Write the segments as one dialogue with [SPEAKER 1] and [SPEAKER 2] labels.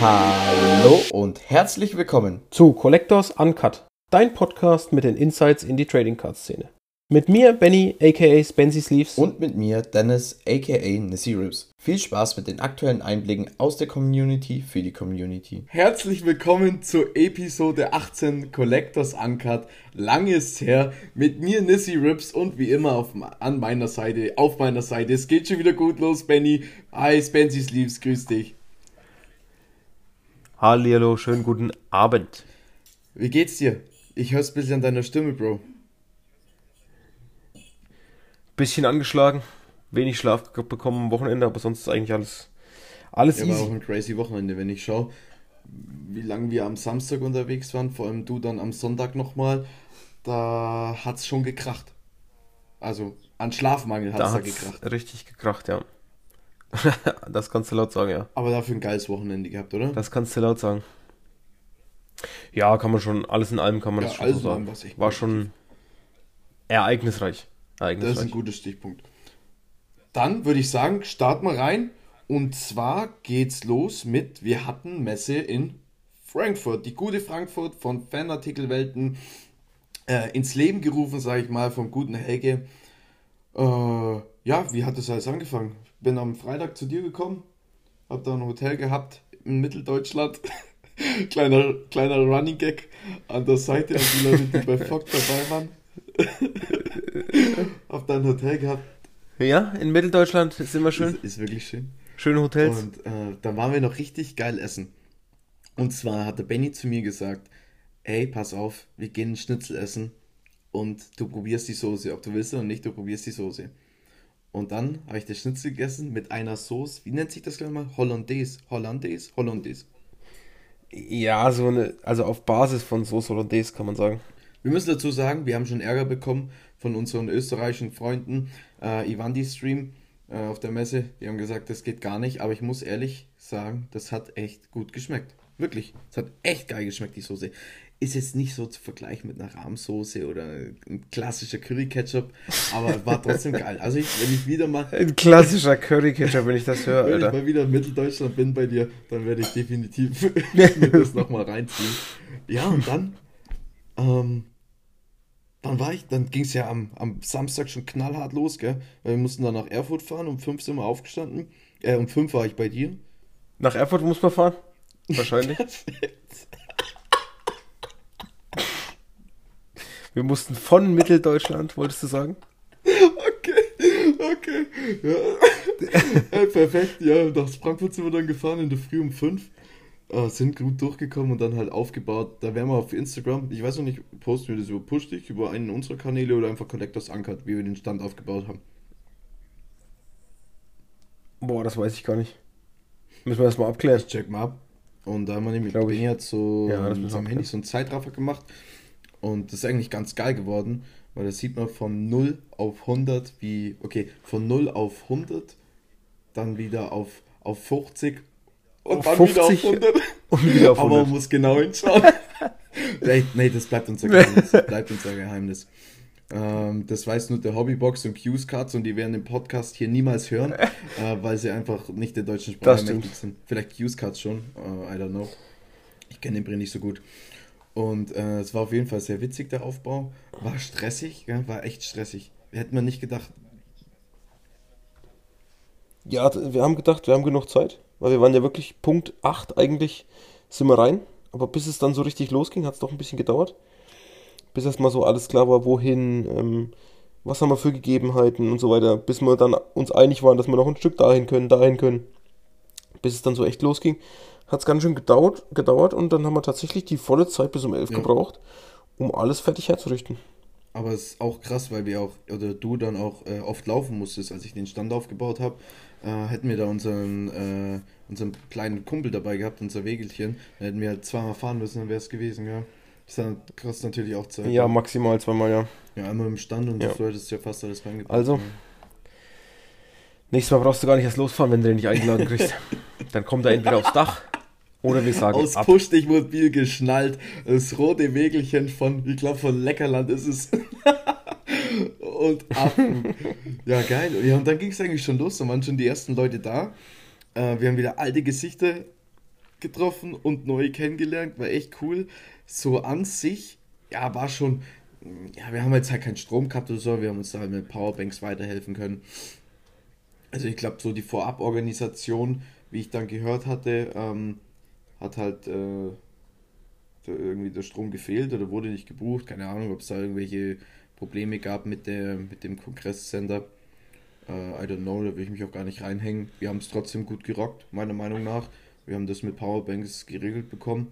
[SPEAKER 1] Hallo und herzlich willkommen
[SPEAKER 2] zu Collectors Uncut, dein Podcast mit den Insights in die Trading Card Szene. Mit mir, Benny, aka Spency Sleeves.
[SPEAKER 1] und mit mir Dennis aka Nissy Ribs. Viel Spaß mit den aktuellen Einblicken aus der Community für die Community.
[SPEAKER 3] Herzlich willkommen zur Episode 18 Collectors Uncut. Lange ist her. Mit mir Nissy Rips und wie immer auf, an meiner Seite, auf meiner Seite. Es geht schon wieder gut los, Benny. Hi, Spency Sleeves, grüß dich.
[SPEAKER 2] Hallihallo, schönen guten Abend.
[SPEAKER 3] Wie geht's dir? Ich hör's ein bisschen an deiner Stimme, Bro.
[SPEAKER 2] Bisschen angeschlagen, wenig Schlaf bekommen am Wochenende, aber sonst ist eigentlich alles, alles
[SPEAKER 3] Ja, war auch
[SPEAKER 2] easy.
[SPEAKER 3] ein crazy Wochenende, wenn ich schaue, wie lange wir am Samstag unterwegs waren, vor allem du dann am Sonntag nochmal. Da hat's schon gekracht. Also an Schlafmangel hat's
[SPEAKER 2] Da
[SPEAKER 3] da,
[SPEAKER 2] hat's
[SPEAKER 3] gekracht.
[SPEAKER 2] richtig gekracht, ja. das kannst du laut sagen, ja.
[SPEAKER 3] Aber dafür ein geiles Wochenende gehabt, oder?
[SPEAKER 2] Das kannst du laut sagen. Ja, kann man schon, alles in allem kann man
[SPEAKER 3] Ja,
[SPEAKER 2] das schon
[SPEAKER 3] alles
[SPEAKER 2] so
[SPEAKER 3] in
[SPEAKER 2] sagen.
[SPEAKER 3] allem war's echt
[SPEAKER 2] War schon ereignisreich.
[SPEAKER 3] Das ist ein
[SPEAKER 2] Ereignisreich.
[SPEAKER 3] guter Stichpunkt. Dann würde ich sagen, starten wir rein. Und zwar geht's los mit, wir hatten Messe in Frankfurt. Die gute Frankfurt von Fanartikelwelten äh, ins Leben gerufen, sage ich mal, vom guten Helge. Äh, ja, wie hat das alles angefangen? Bin am Freitag zu dir gekommen, hab da ein Hotel gehabt in Mitteldeutschland. kleiner, kleiner Running Gag an der Seite, an die Leute, die bei Fock dabei waren. hab da ein Hotel gehabt,
[SPEAKER 2] Ja, in Mitteldeutschland sind wir schön.
[SPEAKER 3] ist, ist wirklich schön.
[SPEAKER 2] Schöne Hotels.
[SPEAKER 3] Und äh, dann waren wir noch richtig geil essen. Und zwar hat der Benny zu mir gesagt, ey, pass auf, wir gehen einen Schnitzel essen und du probierst die Soße. Ob du willst oder nicht, du probierst die Soße. Und dann habe ich das Schnitzel gegessen mit einer Soße, wie nennt sich das gleich mal? Hollandaise. Hollandaise? Hollandaise.
[SPEAKER 2] Ja, so eine, also auf Basis von Sauce Hollandaise kann man sagen.
[SPEAKER 3] Wir müssen dazu sagen, wir haben schon Ärger bekommen von unseren österreichischen Freunden, äh, Ivandi Stream äh, auf der Messe. Die haben gesagt, das geht gar nicht, aber ich muss ehrlich sagen, das hat echt gut geschmeckt. Wirklich. Es hat echt geil geschmeckt, die Soße. Ist jetzt nicht so zu vergleichen mit einer Rahmsoße oder ein klassischer Curry-Ketchup, aber war trotzdem geil. Also ich, wenn ich wieder mal
[SPEAKER 2] Ein klassischer Curry-Ketchup, wenn ich das höre,
[SPEAKER 3] wenn ich
[SPEAKER 2] Alter.
[SPEAKER 3] mal wieder in Mitteldeutschland bin bei dir, dann werde ich definitiv mir das nochmal reinziehen. Ja, und dann, ähm, dann war ich, dann ging es ja am, am Samstag schon knallhart los, gell? Weil wir mussten dann nach Erfurt fahren, um 5 sind wir aufgestanden. Äh, um 5 war ich bei dir.
[SPEAKER 2] Nach Erfurt muss man fahren? Wahrscheinlich. Wir mussten von Mitteldeutschland, wolltest du sagen?
[SPEAKER 3] Okay, okay. Ja. Äh, perfekt, ja. Nach Frankfurt sind wir dann gefahren in der Früh um 5. Äh, sind gut durchgekommen und dann halt aufgebaut. Da werden wir auf Instagram, ich weiß noch nicht, posten wir das über Push dich, über einen unserer Kanäle oder einfach Collectors Uncut, wie wir den Stand aufgebaut haben.
[SPEAKER 2] Boah, das weiß ich gar nicht. Müssen wir das mal abklären.
[SPEAKER 3] Check mal ab. Und da haben wir nämlich,
[SPEAKER 2] ich.
[SPEAKER 3] Benny hat so
[SPEAKER 2] Ja, das
[SPEAKER 3] mit
[SPEAKER 2] wir
[SPEAKER 3] Handy so einen Zeitraffer gemacht. Und das ist eigentlich ganz geil geworden, weil das sieht man von 0 auf 100, wie, okay, von 0 auf 100, dann wieder auf, auf 50 und
[SPEAKER 2] Auf
[SPEAKER 3] dann
[SPEAKER 2] 50
[SPEAKER 3] wieder auf 100.
[SPEAKER 2] Und wieder auf
[SPEAKER 3] Aber man
[SPEAKER 2] 100.
[SPEAKER 3] muss genau hinschauen. nee, nee, das bleibt unser Geheimnis. Das bleibt unser Geheimnis. Ähm, das weiß nur der Hobbybox und Q's Cards und die werden den Podcast hier niemals hören, äh, weil sie einfach nicht der deutschen Sprache mächtig sind. Vielleicht Q's Cards schon, äh, I don't know. Ich kenne den Brill nicht so gut. Und äh, es war auf jeden Fall sehr witzig, der Aufbau. War stressig, ja, war echt stressig. Hätte man nicht gedacht.
[SPEAKER 2] Ja, wir haben gedacht, wir haben genug Zeit, weil wir waren ja wirklich Punkt 8 eigentlich sind wir rein. Aber bis es dann so richtig losging, hat es doch ein bisschen gedauert. Bis erstmal so alles klar war, wohin, ähm, was haben wir für Gegebenheiten und so weiter. Bis wir dann uns einig waren, dass wir noch ein Stück dahin können, dahin können. Bis es dann so echt losging, hat es ganz schön gedauert, gedauert und dann haben wir tatsächlich die volle Zeit bis um 11
[SPEAKER 3] Ja.
[SPEAKER 2] gebraucht, um alles fertig herzurichten.
[SPEAKER 3] Aber es ist auch krass, weil wir auch, oder du dann auch äh, oft laufen musstest, als ich den Stand aufgebaut habe. Äh, hätten wir da unseren, äh, unseren kleinen Kumpel dabei gehabt, unser Wegelchen, dann hätten wir halt zweimal fahren müssen, dann wäre es gewesen, ja. Das dann kostet natürlich auch Zeit.
[SPEAKER 2] Ja, maximal zweimal, ja.
[SPEAKER 3] ja, einmal im Stand und
[SPEAKER 2] Ja.
[SPEAKER 3] du hättest ja fast alles reingebracht.
[SPEAKER 2] Also,
[SPEAKER 3] ja.
[SPEAKER 2] Nächstes Mal brauchst du gar nicht erst losfahren, wenn du den nicht eingeladen kriegst. Dann kommt er entweder aufs Dach oder wir sagen
[SPEAKER 3] Aus
[SPEAKER 2] ab.
[SPEAKER 3] Push dich mobil geschnallt, das rote Wegelchen von, ich glaube von Leckerland ist es. und ab. ja, geil. Ja, und dann ging es eigentlich schon los, da waren schon die ersten Leute da. Äh, wir haben wieder alte Gesichter getroffen und neue kennengelernt, war echt cool. So an sich, ja, war schon, ja, wir haben jetzt halt keinen Strom gehabt oder so, wir haben uns da halt mit Powerbanks weiterhelfen können. Also ich glaube, so die Voraborganisation, wie ich dann gehört hatte, ähm, hat halt äh, irgendwie der Strom gefehlt oder wurde nicht gebucht. Keine Ahnung, ob es da irgendwelche Probleme gab mit, der, mit dem Kongresscenter. Uh, I don't know, da will ich mich auch gar nicht reinhängen. Wir haben es trotzdem gut gerockt, meiner Meinung nach. Wir haben das mit Powerbanks geregelt bekommen.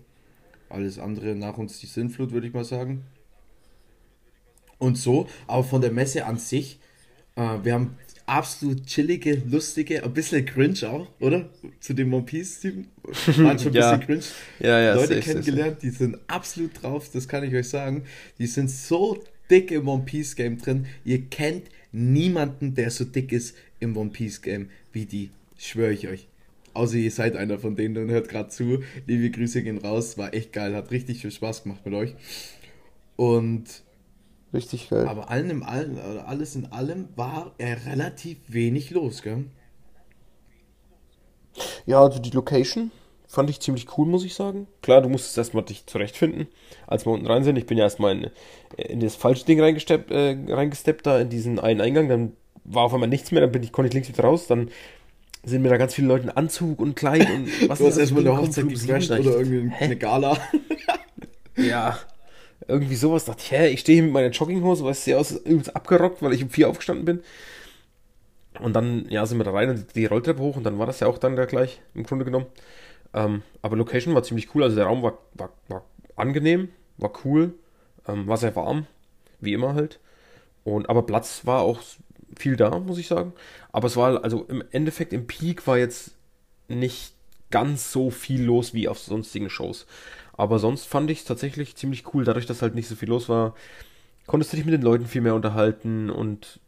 [SPEAKER 3] Alles andere nach uns die Sinnflut, würde ich mal sagen. Und so, aber von der Messe an sich, uh, wir haben absolut chillige, lustige, ein bisschen cringe auch, oder? Zu dem One Piece-Team. Waren schon ein ja. bisschen cringe. Ja, ja, Leute safe, kennengelernt, safe. die sind absolut drauf, das kann ich euch sagen. Die sind so dick im One Piece Game drin. Ihr kennt niemanden, der so dick ist im One Piece Game wie die. Schwöre ich euch. Außer ihr seid einer von denen und hört gerade zu. Liebe Grüße gehen raus. War echt geil. Hat richtig viel Spaß gemacht mit euch. Und.
[SPEAKER 2] Richtig geil.
[SPEAKER 3] Aber allen im allen, alles in allem war er relativ wenig los, gell?
[SPEAKER 2] Ja, also die Location fand ich ziemlich cool, muss ich sagen. Klar, du musstest erstmal dich zurechtfinden, als wir unten rein sind. Ich bin ja erstmal in, in das falsche Ding reingesteppt, äh, reingesteppt, da in diesen einen Eingang. Dann war auf einmal nichts mehr, dann bin ich, konnte ich links wieder raus. Dann sind mir da ganz viele Leute in Anzug und Kleid und
[SPEAKER 3] was Du hast erstmal eine Hochzeit gecrashed oder irgendwie eine Gala.
[SPEAKER 2] ja, irgendwie sowas. Dachte ich, hä, ich stehe hier mit meiner Jogginghose, es sehr aus, übelst abgerockt, weil ich um vier aufgestanden bin. Und dann, ja, sind wir da rein und die Rolltreppe hoch und dann war das ja auch dann da gleich, im Grunde genommen. Ähm, aber Location war ziemlich cool. Also der Raum war, war, war angenehm, war cool, ähm, war sehr warm, wie immer halt. Und aber Platz war auch viel da, muss ich sagen. Aber es war also im Endeffekt im Peak war jetzt nicht ganz so viel los wie auf sonstigen Shows. Aber sonst fand ich es tatsächlich ziemlich cool. Dadurch, dass halt nicht so viel los war, konntest du dich mit den Leuten viel mehr unterhalten und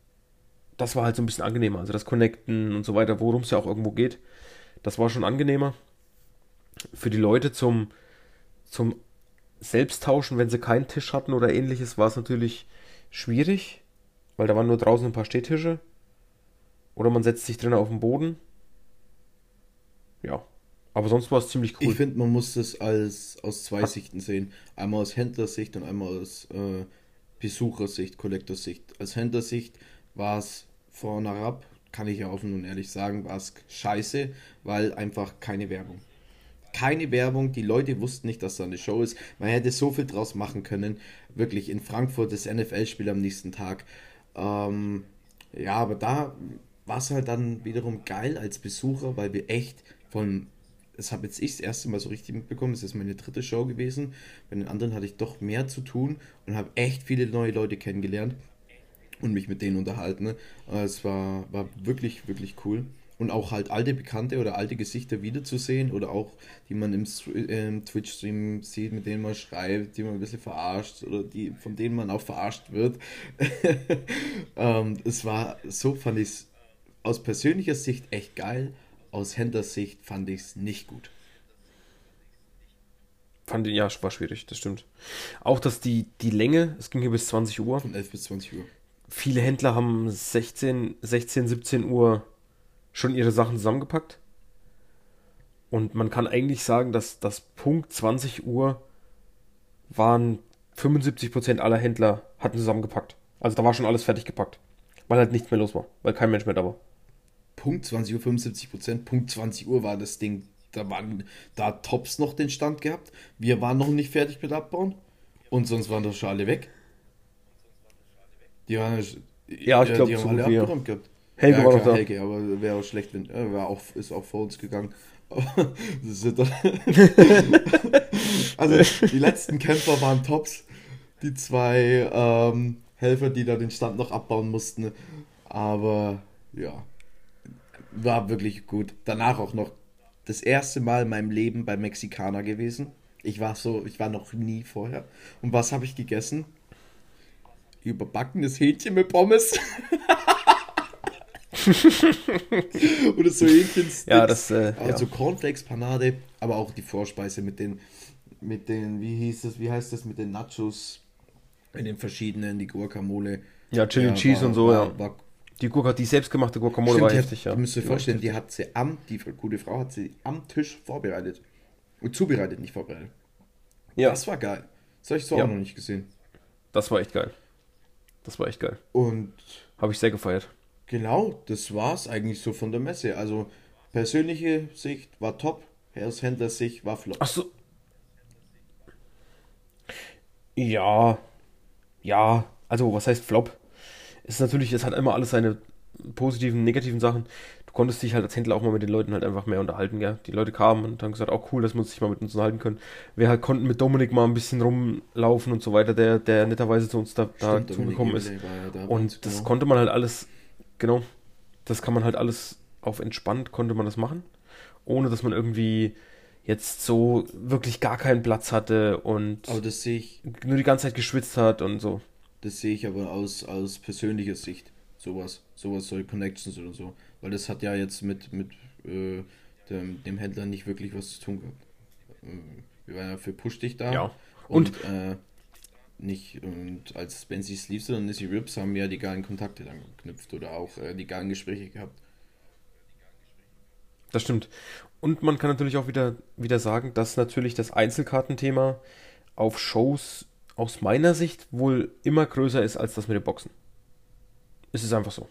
[SPEAKER 2] das war halt so ein bisschen angenehmer. Also das Connecten und so weiter, worum es ja auch irgendwo geht, das war schon angenehmer für die Leute zum, zum Selbsttauschen, wenn sie keinen Tisch hatten oder ähnliches, war es natürlich schwierig, weil da waren nur draußen ein paar Stehtische. Oder man setzt sich drinnen auf den Boden. Ja. Aber sonst war es ziemlich
[SPEAKER 3] cool. Ich finde, man muss das als aus zwei Sichten sehen. Einmal aus Händlersicht und einmal aus äh, Besuchersicht, Kollektorsicht. Als Händlersicht war es vorne herab, kann ich ja offen und ehrlich sagen, war es scheiße, weil einfach keine Werbung keine Werbung, die Leute wussten nicht, dass da eine Show ist. Man hätte so viel draus machen können. Wirklich in Frankfurt das NFL-Spiel am nächsten Tag. Ähm, ja, aber da war es halt dann wiederum geil als Besucher, weil wir echt von, das habe jetzt ich das erste Mal so richtig mitbekommen, es ist meine dritte Show gewesen. Bei den anderen hatte ich doch mehr zu tun und habe echt viele neue Leute kennengelernt und mich mit denen unterhalten. Es war, war wirklich, wirklich cool und auch halt alte Bekannte oder alte Gesichter wiederzusehen oder auch die man im, äh, Twitch-Stream sieht, mit denen man schreibt, die man ein bisschen verarscht oder die, von denen man auch verarscht wird. ähm, es war, so fand ich es aus persönlicher Sicht echt geil, aus Händlersicht fand ich es nicht gut.
[SPEAKER 2] Fand ich, ja, war schwierig, das stimmt. Auch, dass die, die Länge, es ging hier bis 20 Uhr.
[SPEAKER 3] Von 11 bis 20 Uhr.
[SPEAKER 2] Viele Händler haben 16, 16, 17 Uhr schon ihre Sachen zusammengepackt. Und man kann eigentlich sagen, dass das Punkt 20 Uhr waren 75% aller Händler hatten zusammengepackt. Also da war schon alles fertig gepackt. Weil halt nichts mehr los war, weil kein Mensch mehr da war.
[SPEAKER 3] Punkt 20 Uhr 75 Punkt 20 Uhr war das Ding. Da waren da Tops noch den Stand gehabt. Wir waren noch nicht fertig mit Abbauen. Und sonst waren doch schon alle weg. Die waren
[SPEAKER 2] ja, ich glaube, so alle abgeräumt
[SPEAKER 3] gehabt. Helge ja, war noch da. Helge, aber wäre auch schlecht, wenn er äh, auch, ist auch vor uns gegangen. also die letzten Kämpfer waren Tops. Die zwei ähm, Helfer, die da den Stand noch abbauen mussten. Aber ja, war wirklich gut. Danach auch noch das erste Mal in meinem Leben bei Mexikaner gewesen. Ich war so, ich war noch nie vorher. Und was habe ich gegessen? Überbackenes Hähnchen mit Pommes. Oder so Hähnchensticks.
[SPEAKER 2] Ja, das, äh,
[SPEAKER 3] also ja. Cornflakes, Panade, aber auch die Vorspeise mit den, mit den, wie hieß das, wie heißt das, mit den Nachos, in den verschiedenen, die Guacamole.
[SPEAKER 2] Ja, Chili ja, Cheese war, und so, war, ja. War, die Gurke, die selbstgemachte Guacamole Stimmt, war heftig,
[SPEAKER 3] ja. Du müsst dir vorstellen, die hat sie am, die gute Frau hat sie am Tisch vorbereitet. Und zubereitet, nicht vorbereitet.
[SPEAKER 2] Ja,
[SPEAKER 3] Das war geil. Das habe ich so
[SPEAKER 2] Ja.
[SPEAKER 3] auch noch nicht gesehen.
[SPEAKER 2] das war echt geil. Das war echt geil.
[SPEAKER 3] Und
[SPEAKER 2] Habe ich sehr gefeiert.
[SPEAKER 3] genau, das war's eigentlich so von der Messe. Also persönliche Sicht war top, Herrs Händler Sicht war flop.
[SPEAKER 2] Ach so. Ja, ja, also was heißt Flop? Es ist natürlich, es hat immer alles seine positiven, negativen Sachen. Du konntest dich halt als Händler auch mal mit den Leuten halt einfach mehr unterhalten, gell? Die Leute kamen und haben gesagt, auch cool, dass wir uns sich mal mit uns unterhalten können. Wir halt konnten mit Dominik mal ein bisschen rumlaufen und so weiter, der, der netterweise zu uns da, da
[SPEAKER 3] Stimmt,
[SPEAKER 2] zugekommen ist.
[SPEAKER 3] Ja
[SPEAKER 2] Und das
[SPEAKER 3] genau.
[SPEAKER 2] konnte man halt alles, genau, das kann man halt alles auf entspannt, konnte man das machen, ohne dass man irgendwie jetzt so wirklich gar keinen Platz hatte und nur die ganze Zeit geschwitzt hat und so.
[SPEAKER 3] Das sehe ich aber aus, aus persönlicher Sicht. Sowas, sowas, solche Connections oder so. Weil das hat ja jetzt mit, mit äh, dem, dem Händler nicht wirklich was zu tun gehabt. Äh, Wir waren ja für Push dich da.
[SPEAKER 2] Ja.
[SPEAKER 3] Und, äh, nicht, und als Spency Sleeves und Nissy Rips haben ja die geilen Kontakte dann geknüpft oder auch äh, die geilen Gespräche gehabt.
[SPEAKER 2] Das stimmt. Und man kann natürlich auch wieder, wieder sagen, dass natürlich das Einzelkartenthema auf Shows aus meiner Sicht wohl immer größer ist als das mit den Boxen. Es ist einfach so.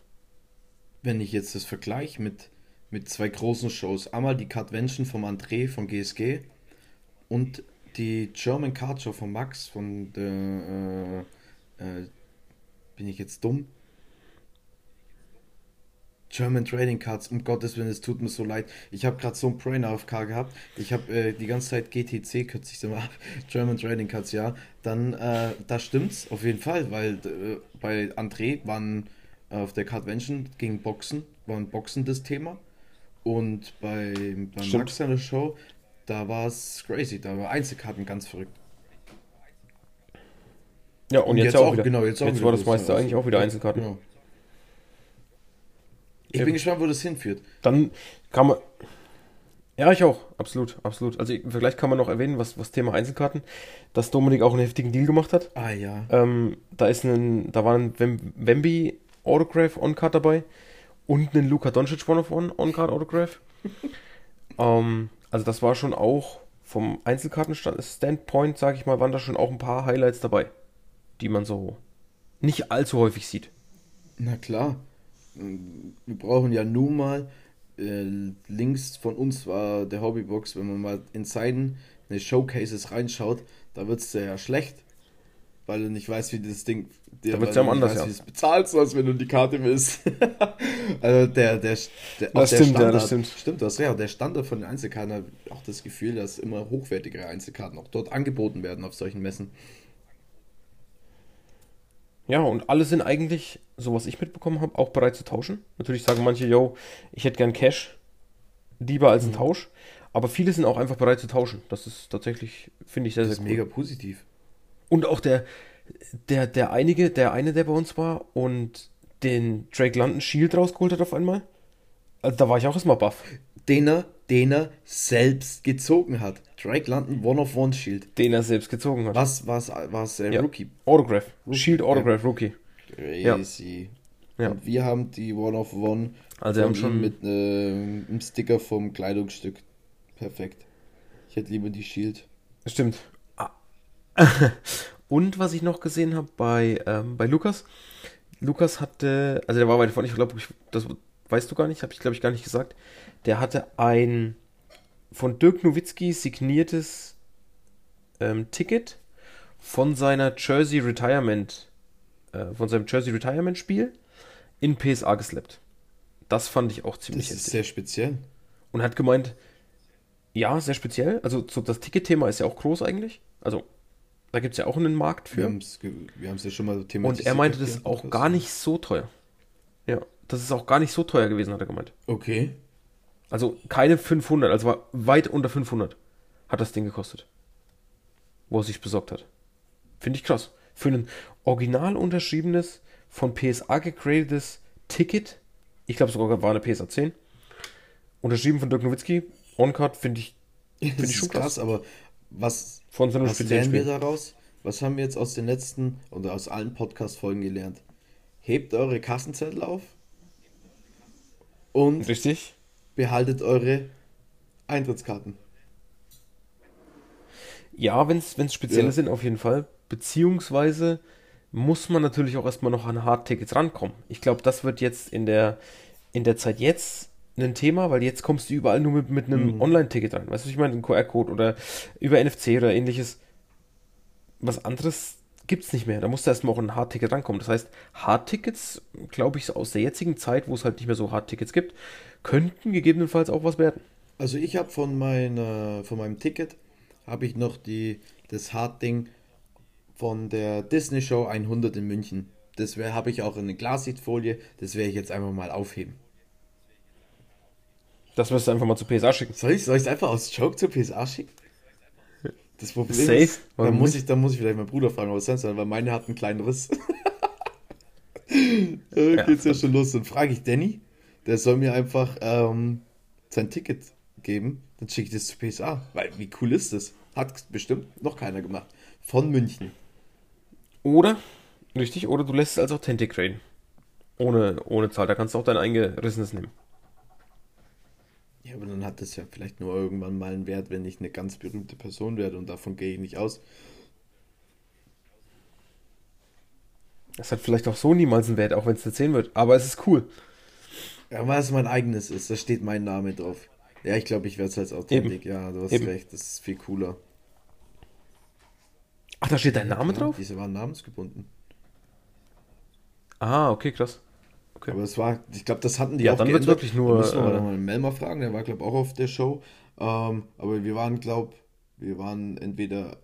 [SPEAKER 3] Wenn ich jetzt das vergleiche mit, mit zwei großen Shows, einmal die Cardvention vom André von GSG und die German Card Show von Max von der äh, äh, bin ich jetzt dumm? German Trading Cards, um Gottes Willen, es tut mir so leid. Ich habe gerade so einen Brain AFK gehabt. Ich habe äh, die ganze Zeit GTC, kürze ich mal ab. German Trading Cards, ja. Dann, äh, da stimmt's auf jeden Fall, weil äh, bei André waren auf der Cardvention gegen Boxen, waren Boxen das Thema. Und bei, bei
[SPEAKER 2] Stimmt.
[SPEAKER 3] Max seiner Show, da war es crazy, da war Einzelkarten ganz verrückt.
[SPEAKER 2] Ja, und, jetzt, auch, wieder.
[SPEAKER 3] genau, jetzt auch
[SPEAKER 2] jetzt war das meiste eigentlich auch wieder Einzelkarten.
[SPEAKER 3] genau. Ich
[SPEAKER 2] Ja.
[SPEAKER 3] bin gespannt, wo das hinführt.
[SPEAKER 2] Dann kann man. Ja, ich auch. Absolut, absolut. Also im Vergleich kann man noch erwähnen, was, was Thema Einzelkarten, dass Dominik auch einen heftigen Deal gemacht hat.
[SPEAKER 3] Ah ja.
[SPEAKER 2] Ähm, da ist ein, da war ein Wem- Wemby Autograph On-Card dabei und ein Luka Doncic One of One On-Card Autograph. ähm, also das war schon auch vom Einzelkarten-Standpoint, sage ich mal, waren da schon auch ein paar Highlights dabei, die man so nicht allzu häufig sieht.
[SPEAKER 3] Na klar. Wir brauchen ja nun mal, äh, links von uns war der Hobbybox, wenn man mal in Seiten eine Showcases reinschaut, da wird es ja schlecht. Weil du nicht weißt, wie das Ding.
[SPEAKER 2] Da wird's
[SPEAKER 3] weil
[SPEAKER 2] ja anders,
[SPEAKER 3] weißt,
[SPEAKER 2] ja.
[SPEAKER 3] wie du es bezahlst sollst, wenn du die Karte willst. also der, der, der,
[SPEAKER 2] Das
[SPEAKER 3] der
[SPEAKER 2] stimmt, ja,
[SPEAKER 3] Standard,
[SPEAKER 2] das stimmt.
[SPEAKER 3] Stimmt das, ja. Der Standard von den Einzelkarten hat auch das Gefühl, dass immer hochwertigere Einzelkarten auch dort angeboten werden auf solchen Messen.
[SPEAKER 2] Ja, und alle sind eigentlich, so was ich mitbekommen habe, auch bereit zu tauschen. Natürlich sagen manche, yo, ich hätte gern Cash, lieber als ein
[SPEAKER 3] Mhm.
[SPEAKER 2] Tausch. Aber viele sind auch einfach bereit zu tauschen. Das ist tatsächlich, finde ich sehr,
[SPEAKER 3] Das
[SPEAKER 2] sehr
[SPEAKER 3] ist
[SPEAKER 2] cool.
[SPEAKER 3] mega positiv.
[SPEAKER 2] Und auch der, der, der einige, der eine, der bei uns war und den Drake London Shield rausgeholt hat auf einmal. Also da war ich auch erstmal baff.
[SPEAKER 3] Den er, den er selbst gezogen hat. Drake London One of One Shield.
[SPEAKER 2] Den er selbst gezogen hat.
[SPEAKER 3] Was was was äh,
[SPEAKER 2] Ja.
[SPEAKER 3] Rookie
[SPEAKER 2] Autograph.
[SPEAKER 3] Rookie,
[SPEAKER 2] Shield Autograph Rookie.
[SPEAKER 3] crazy.
[SPEAKER 2] Ja.
[SPEAKER 3] Und wir haben die One of One
[SPEAKER 2] Also wir haben schon
[SPEAKER 3] mit äh, einem Sticker vom Kleidungsstück. Perfekt. Ich hätte lieber die Shield.
[SPEAKER 2] Stimmt. Ah. Und was ich noch gesehen habe bei, ähm, bei Lukas. Lukas hatte, also der war weit vorne, ich glaube, das weißt du gar nicht, habe ich glaube ich gar nicht gesagt. Der hatte ein von Dirk Nowitzki signiertes ähm, Ticket von seiner Jersey Retirement, äh, von seinem Jersey Retirement Spiel in PSA geslappt. Das fand ich auch ziemlich
[SPEAKER 3] Das ist
[SPEAKER 2] heftig.
[SPEAKER 3] sehr speziell.
[SPEAKER 2] Und hat gemeint, ja, sehr speziell. Also so das Ticketthema ist ja auch groß eigentlich. Also da gibt es ja auch einen Markt
[SPEAKER 3] Wir
[SPEAKER 2] für.
[SPEAKER 3] haben es wir ja schon mal
[SPEAKER 2] Und
[SPEAKER 3] thematisiert.
[SPEAKER 2] er meinte das
[SPEAKER 3] im
[SPEAKER 2] auch gar nicht so teuer. Ja, das ist auch gar nicht so teuer gewesen, hat er gemeint.
[SPEAKER 3] Okay.
[SPEAKER 2] Also keine 500, also war weit unter 500 hat das Ding gekostet. Wo er sich besorgt hat. Finde ich krass. Für ein original unterschriebenes, von PSA gegradetes Ticket, ich glaube sogar war eine PSA 10, unterschrieben von Dirk Nowitzki, On-Card, finde ich,
[SPEAKER 3] Finde
[SPEAKER 2] ich schon krass.
[SPEAKER 3] aber was,
[SPEAKER 2] von so einem
[SPEAKER 3] was lernen wir daraus? Was haben wir jetzt aus den letzten oder aus allen Podcast-Folgen gelernt? Hebt eure Kassenzettel auf und
[SPEAKER 2] Richtig?
[SPEAKER 3] Behaltet eure Eintrittskarten.
[SPEAKER 2] Ja, wenn es spezielle
[SPEAKER 3] Ja.
[SPEAKER 2] sind, auf jeden Fall. Beziehungsweise muss man natürlich auch erstmal noch an Hardtickets rankommen. Ich glaube, das wird jetzt in der, in der Zeit jetzt ein Thema, weil jetzt kommst du überall nur mit, mit einem
[SPEAKER 3] Mhm.
[SPEAKER 2] Online-Ticket rein. Weißt du, was ich meine, ein QR-Code oder über NFC oder ähnliches. Was anderes gibt es nicht mehr. Da musst du erstmal auch an ein Hardticket rankommen. Das heißt, Hardtickets, glaube ich, aus der jetzigen Zeit, wo es halt nicht mehr so Hardtickets gibt, könnten gegebenenfalls auch was werden.
[SPEAKER 3] Also ich habe von meiner, von meinem Ticket habe ich noch die, das Hardding von der Disney Show 100 in München. Das habe ich auch in eine Glassichtfolie. Das werde ich jetzt einfach mal aufheben.
[SPEAKER 2] Das wirst du einfach mal zu PSA schicken.
[SPEAKER 3] Soll ich es einfach aus Joke zur PSA schicken? Das Problem
[SPEAKER 2] Safe.
[SPEAKER 3] ist, da muss, ich, da muss ich vielleicht meinen Bruder fragen, was sonst, weil meine hat einen kleinen Riss. da geht's ja schon los. Dann frage ich Danny, der soll mir einfach ähm, sein Ticket geben, dann schicke ich das zu PSA. Weil, wie cool ist das? Hat bestimmt noch keiner gemacht. Von München.
[SPEAKER 2] Oder, richtig, oder du lässt es als Authentic traden. Ohne, ohne Zahl. Da kannst du auch dein eingerissenes nehmen.
[SPEAKER 3] Ja, aber dann hat das ja vielleicht nur irgendwann mal einen Wert, wenn ich eine ganz berühmte Person werde und davon gehe ich nicht aus.
[SPEAKER 2] Das hat vielleicht auch so niemals einen Wert, auch wenn es eine 10 wird. Aber es ist cool.
[SPEAKER 3] Ja, weil es mein eigenes ist, da steht mein Name drauf. Ja, ich glaube, ich werde es als Authentic. Ja, du hast
[SPEAKER 2] Eben.
[SPEAKER 3] recht, das ist viel cooler.
[SPEAKER 2] Ach, da steht dein Name
[SPEAKER 3] Ja,
[SPEAKER 2] drauf?
[SPEAKER 3] Diese waren namensgebunden.
[SPEAKER 2] Ah, okay, krass. Okay.
[SPEAKER 3] Aber es war, ich glaube, das hatten die
[SPEAKER 2] Ja,
[SPEAKER 3] auch
[SPEAKER 2] dann
[SPEAKER 3] geändert.
[SPEAKER 2] wirklich nur,
[SPEAKER 3] Da müssen wir
[SPEAKER 2] äh,
[SPEAKER 3] mal den Melmer fragen, der war, glaube ich, auch auf der Show. Ähm, aber wir waren, glaube wir waren entweder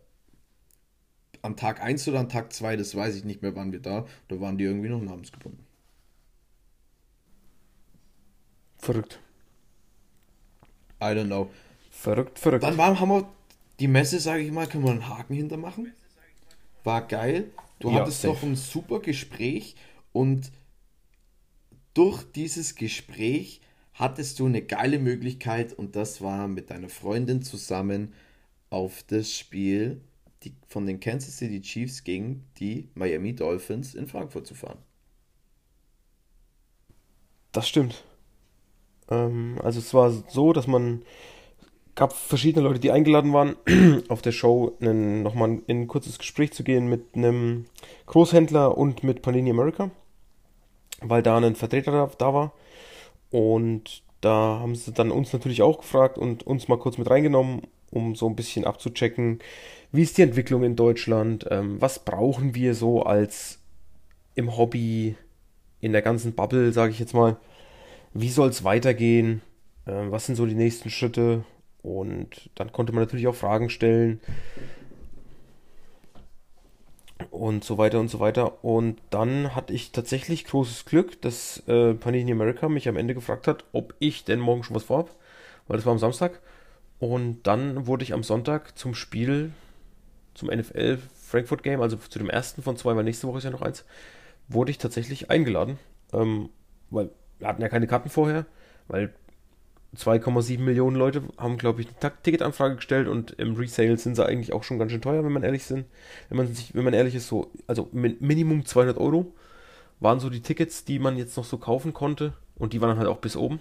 [SPEAKER 3] am Tag 1 oder am Tag 2, das weiß ich nicht mehr, wann wir da. Da waren die irgendwie noch namensgebunden.
[SPEAKER 2] Verrückt.
[SPEAKER 3] I don't know.
[SPEAKER 2] Verrückt, verrückt.
[SPEAKER 3] Dann waren, haben wir die Messe, sage ich mal, können wir einen Haken hintermachen. War geil. Du
[SPEAKER 2] Ja,
[SPEAKER 3] hattest
[SPEAKER 2] safe.
[SPEAKER 3] doch ein super Gespräch und durch dieses Gespräch hattest du eine geile Möglichkeit und das war mit deiner Freundin zusammen auf das Spiel die, von den Kansas City Chiefs gegen die Miami Dolphins in Frankfurt zu fahren.
[SPEAKER 2] Das stimmt. Ähm, also es war so, dass man gab verschiedene Leute, die eingeladen waren, auf der Show nochmal in ein kurzes Gespräch zu gehen mit einem Großhändler und mit Panini America, weil da ein Vertreter da, da war. Und da haben sie dann uns natürlich auch gefragt und uns mal kurz mit reingenommen, um so ein bisschen abzuchecken, wie ist die Entwicklung in Deutschland, ähm, was brauchen wir so als im Hobby, in der ganzen Bubble, sage ich jetzt mal, wie soll es weitergehen, ähm, was sind so die nächsten Schritte und dann konnte man natürlich auch Fragen stellen und so weiter und so weiter. Und dann hatte ich tatsächlich großes Glück, dass äh, Panini America mich am Ende gefragt hat, ob ich denn morgen schon was vorhab, weil das war am Samstag. Und dann wurde ich am Sonntag zum Spiel, zum NFL Frankfurt Game, also zu dem ersten von zwei, weil nächste Woche ist ja noch eins, wurde ich tatsächlich eingeladen. Ähm, weil hatten ja keine Karten vorher, weil 2,7 Millionen Leute haben, glaube ich, eine Ta- Ticketanfrage gestellt und im Resale sind sie eigentlich auch schon ganz schön teuer, wenn man ehrlich sind. Wenn man sich, wenn man ehrlich ist, so, also min Minimum 200 Euro waren so die Tickets, die man jetzt noch so kaufen konnte und die waren dann halt auch bis oben.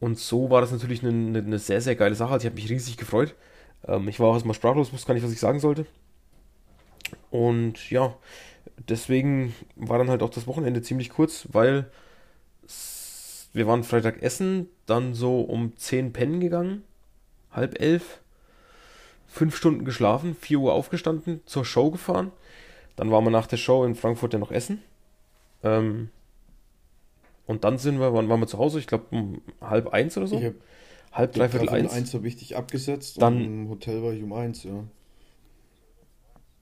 [SPEAKER 2] Und so war das natürlich eine, eine, eine sehr, sehr geile Sache. Also ich habe mich riesig gefreut. Ähm, ich war auch erstmal sprachlos, wusste gar nicht, was ich sagen sollte. Und ja, deswegen war dann halt auch das Wochenende ziemlich kurz, weil wir waren Freitag essen, dann so um 10 pennen gegangen, halb elf, fünf Stunden geschlafen, 4 Uhr aufgestanden, zur Show gefahren. Dann waren wir nach der Show in Frankfurt ja noch essen. Ähm, und dann sind wir, wann waren wir zu Hause? Ich glaube um halb eins oder so.
[SPEAKER 3] Ich hab,
[SPEAKER 2] halb, dreiviertel eins.
[SPEAKER 3] eins habe ich dich abgesetzt
[SPEAKER 2] Dann-
[SPEAKER 3] im Hotel war ich um eins, ja.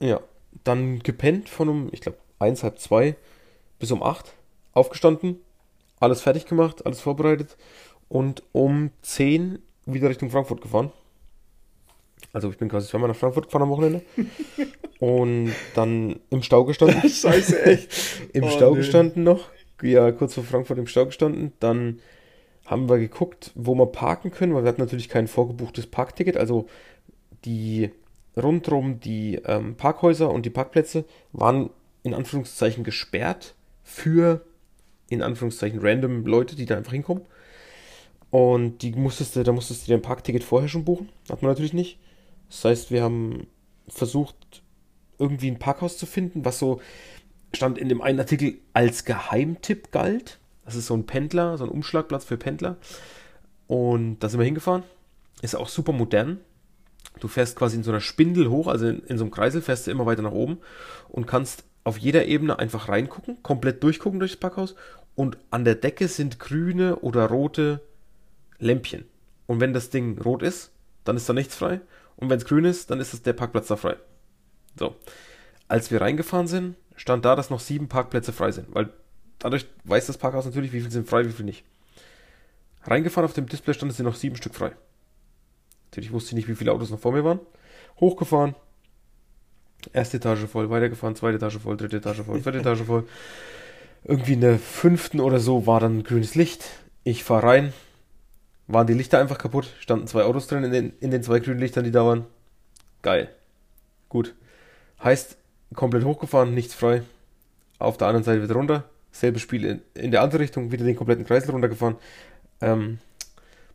[SPEAKER 2] Ja, dann gepennt von um, ich glaube, eins, halb zwei bis um acht. Aufgestanden, alles fertig gemacht, alles vorbereitet und um zehn wieder Richtung Frankfurt gefahren. Also ich bin quasi zweimal nach Frankfurt gefahren am Wochenende. und dann im Stau gestanden.
[SPEAKER 3] Scheiße, echt.
[SPEAKER 2] Im
[SPEAKER 3] Oh,
[SPEAKER 2] Stau
[SPEAKER 3] nee.
[SPEAKER 2] gestanden noch. Ja, kurz vor Frankfurt im Stau gestanden. Dann haben wir geguckt, wo wir parken können, weil wir hatten natürlich kein vorgebuchtes Parkticket. Also die rundrum die ähm, Parkhäuser und die Parkplätze waren in Anführungszeichen gesperrt für in Anführungszeichen random Leute, die da einfach hinkommen. Und die musstest du, da musstest du dir ein Parkticket vorher schon buchen. Hat man natürlich nicht. Das heißt, wir haben versucht, irgendwie ein Parkhaus zu finden, was so stand in dem einen Artikel als Geheimtipp galt. Das ist so ein Pendler, so ein Umschlagplatz für Pendler. Und da sind wir hingefahren. Ist auch super modern. Du fährst quasi in so einer Spindel hoch, also in, in so einem Kreisel fährst du immer weiter nach oben und kannst auf jeder Ebene einfach reingucken, komplett durchgucken durch das Parkhaus und an der Decke sind grüne oder rote Lämpchen. Und wenn das Ding rot ist, dann ist da nichts frei. Und wenn es grün ist, dann ist das der Parkplatz da frei. So. Als wir reingefahren sind, stand da, dass noch sieben Parkplätze frei sind, weil dadurch weiß das Parkhaus natürlich, wie viel sind frei, wie viel nicht. Reingefahren auf dem Display stand es sind noch sieben Stück frei. Natürlich wusste ich nicht, wie viele Autos noch vor mir waren. Hochgefahren, erste Etage voll, weitergefahren, zweite Etage voll, dritte Etage voll, vierte Etage voll. Irgendwie in der fünften oder so war dann grünes Licht. Ich fahre rein, waren die Lichter einfach kaputt, standen zwei Autos drin in den, in den zwei grünen Lichtern, die da waren. Geil. Gut. Heißt, komplett hochgefahren, nichts frei. Auf der anderen Seite wieder runter. Selbes Spiel in, in der andere Richtung, wieder den kompletten Kreisel runtergefahren. Ähm,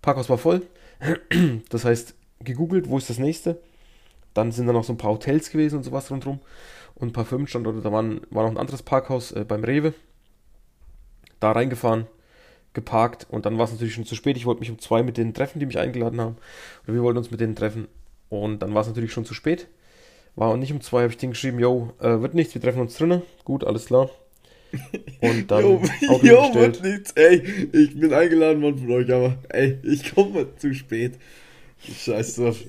[SPEAKER 2] Parkhaus war voll. Das heißt, gegoogelt, wo ist das nächste? Dann sind da noch so ein paar Hotels gewesen und sowas rundherum. Und ein paar Firmenstandorte. Da waren, war noch ein anderes Parkhaus äh, beim Rewe. Da reingefahren, geparkt und dann war es natürlich schon zu spät. Ich wollte mich um zwei mit denen treffen, die mich eingeladen haben. Oder wir wollten uns mit denen treffen. Und dann war es natürlich schon zu spät. War auch nicht um zwei, habe ich denen geschrieben, yo, äh, wird nichts, wir treffen uns drinnen. Gut, alles klar. Und dann
[SPEAKER 3] Jo,
[SPEAKER 2] Auto
[SPEAKER 3] jo
[SPEAKER 2] bestellt.
[SPEAKER 3] wird nichts. Ey, ich bin eingeladen worden von euch, aber ey, ich komme zu spät. Scheiß drauf.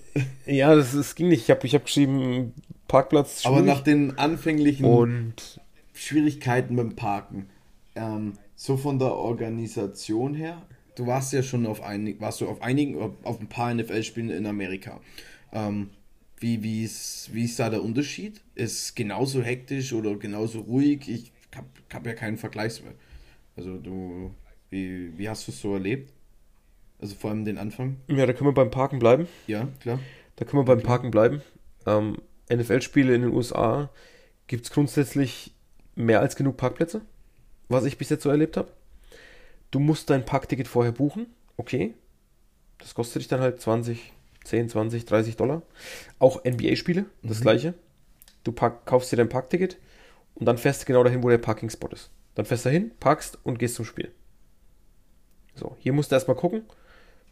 [SPEAKER 2] Ja, das, das ging nicht. Ich habe ich hab geschrieben, Parkplatz
[SPEAKER 3] Aber
[SPEAKER 2] schwierig.
[SPEAKER 3] nach den anfänglichen
[SPEAKER 2] und
[SPEAKER 3] Schwierigkeiten beim Parken, ähm, so von der Organisation her, du warst ja schon auf einigen, warst du auf einigen, auf ein paar NFL-Spielen in Amerika. Ähm, wie, wie, ist, wie ist da der Unterschied? Ist es genauso hektisch oder genauso ruhig? Ich habe hab ja keinen Vergleichswert. Also du, wie, wie hast du es so erlebt? Also vor allem den Anfang?
[SPEAKER 2] ja, da können wir beim Parken bleiben.
[SPEAKER 3] Ja, klar.
[SPEAKER 2] Da können wir beim Parken bleiben. Ähm, NFL-Spiele in den USA gibt es grundsätzlich mehr als genug Parkplätze, was ich bis jetzt so erlebt habe. Du musst dein Parkticket vorher buchen, okay. Das kostet dich dann halt 20, 10, 20, 30 Dollar. Auch NBA-Spiele, das gleiche. Du park, kaufst dir dein Parkticket und dann fährst du genau dahin, wo der Parking-Spot ist. Dann fährst du hin, parkst und gehst zum Spiel. So, hier musst du erstmal gucken,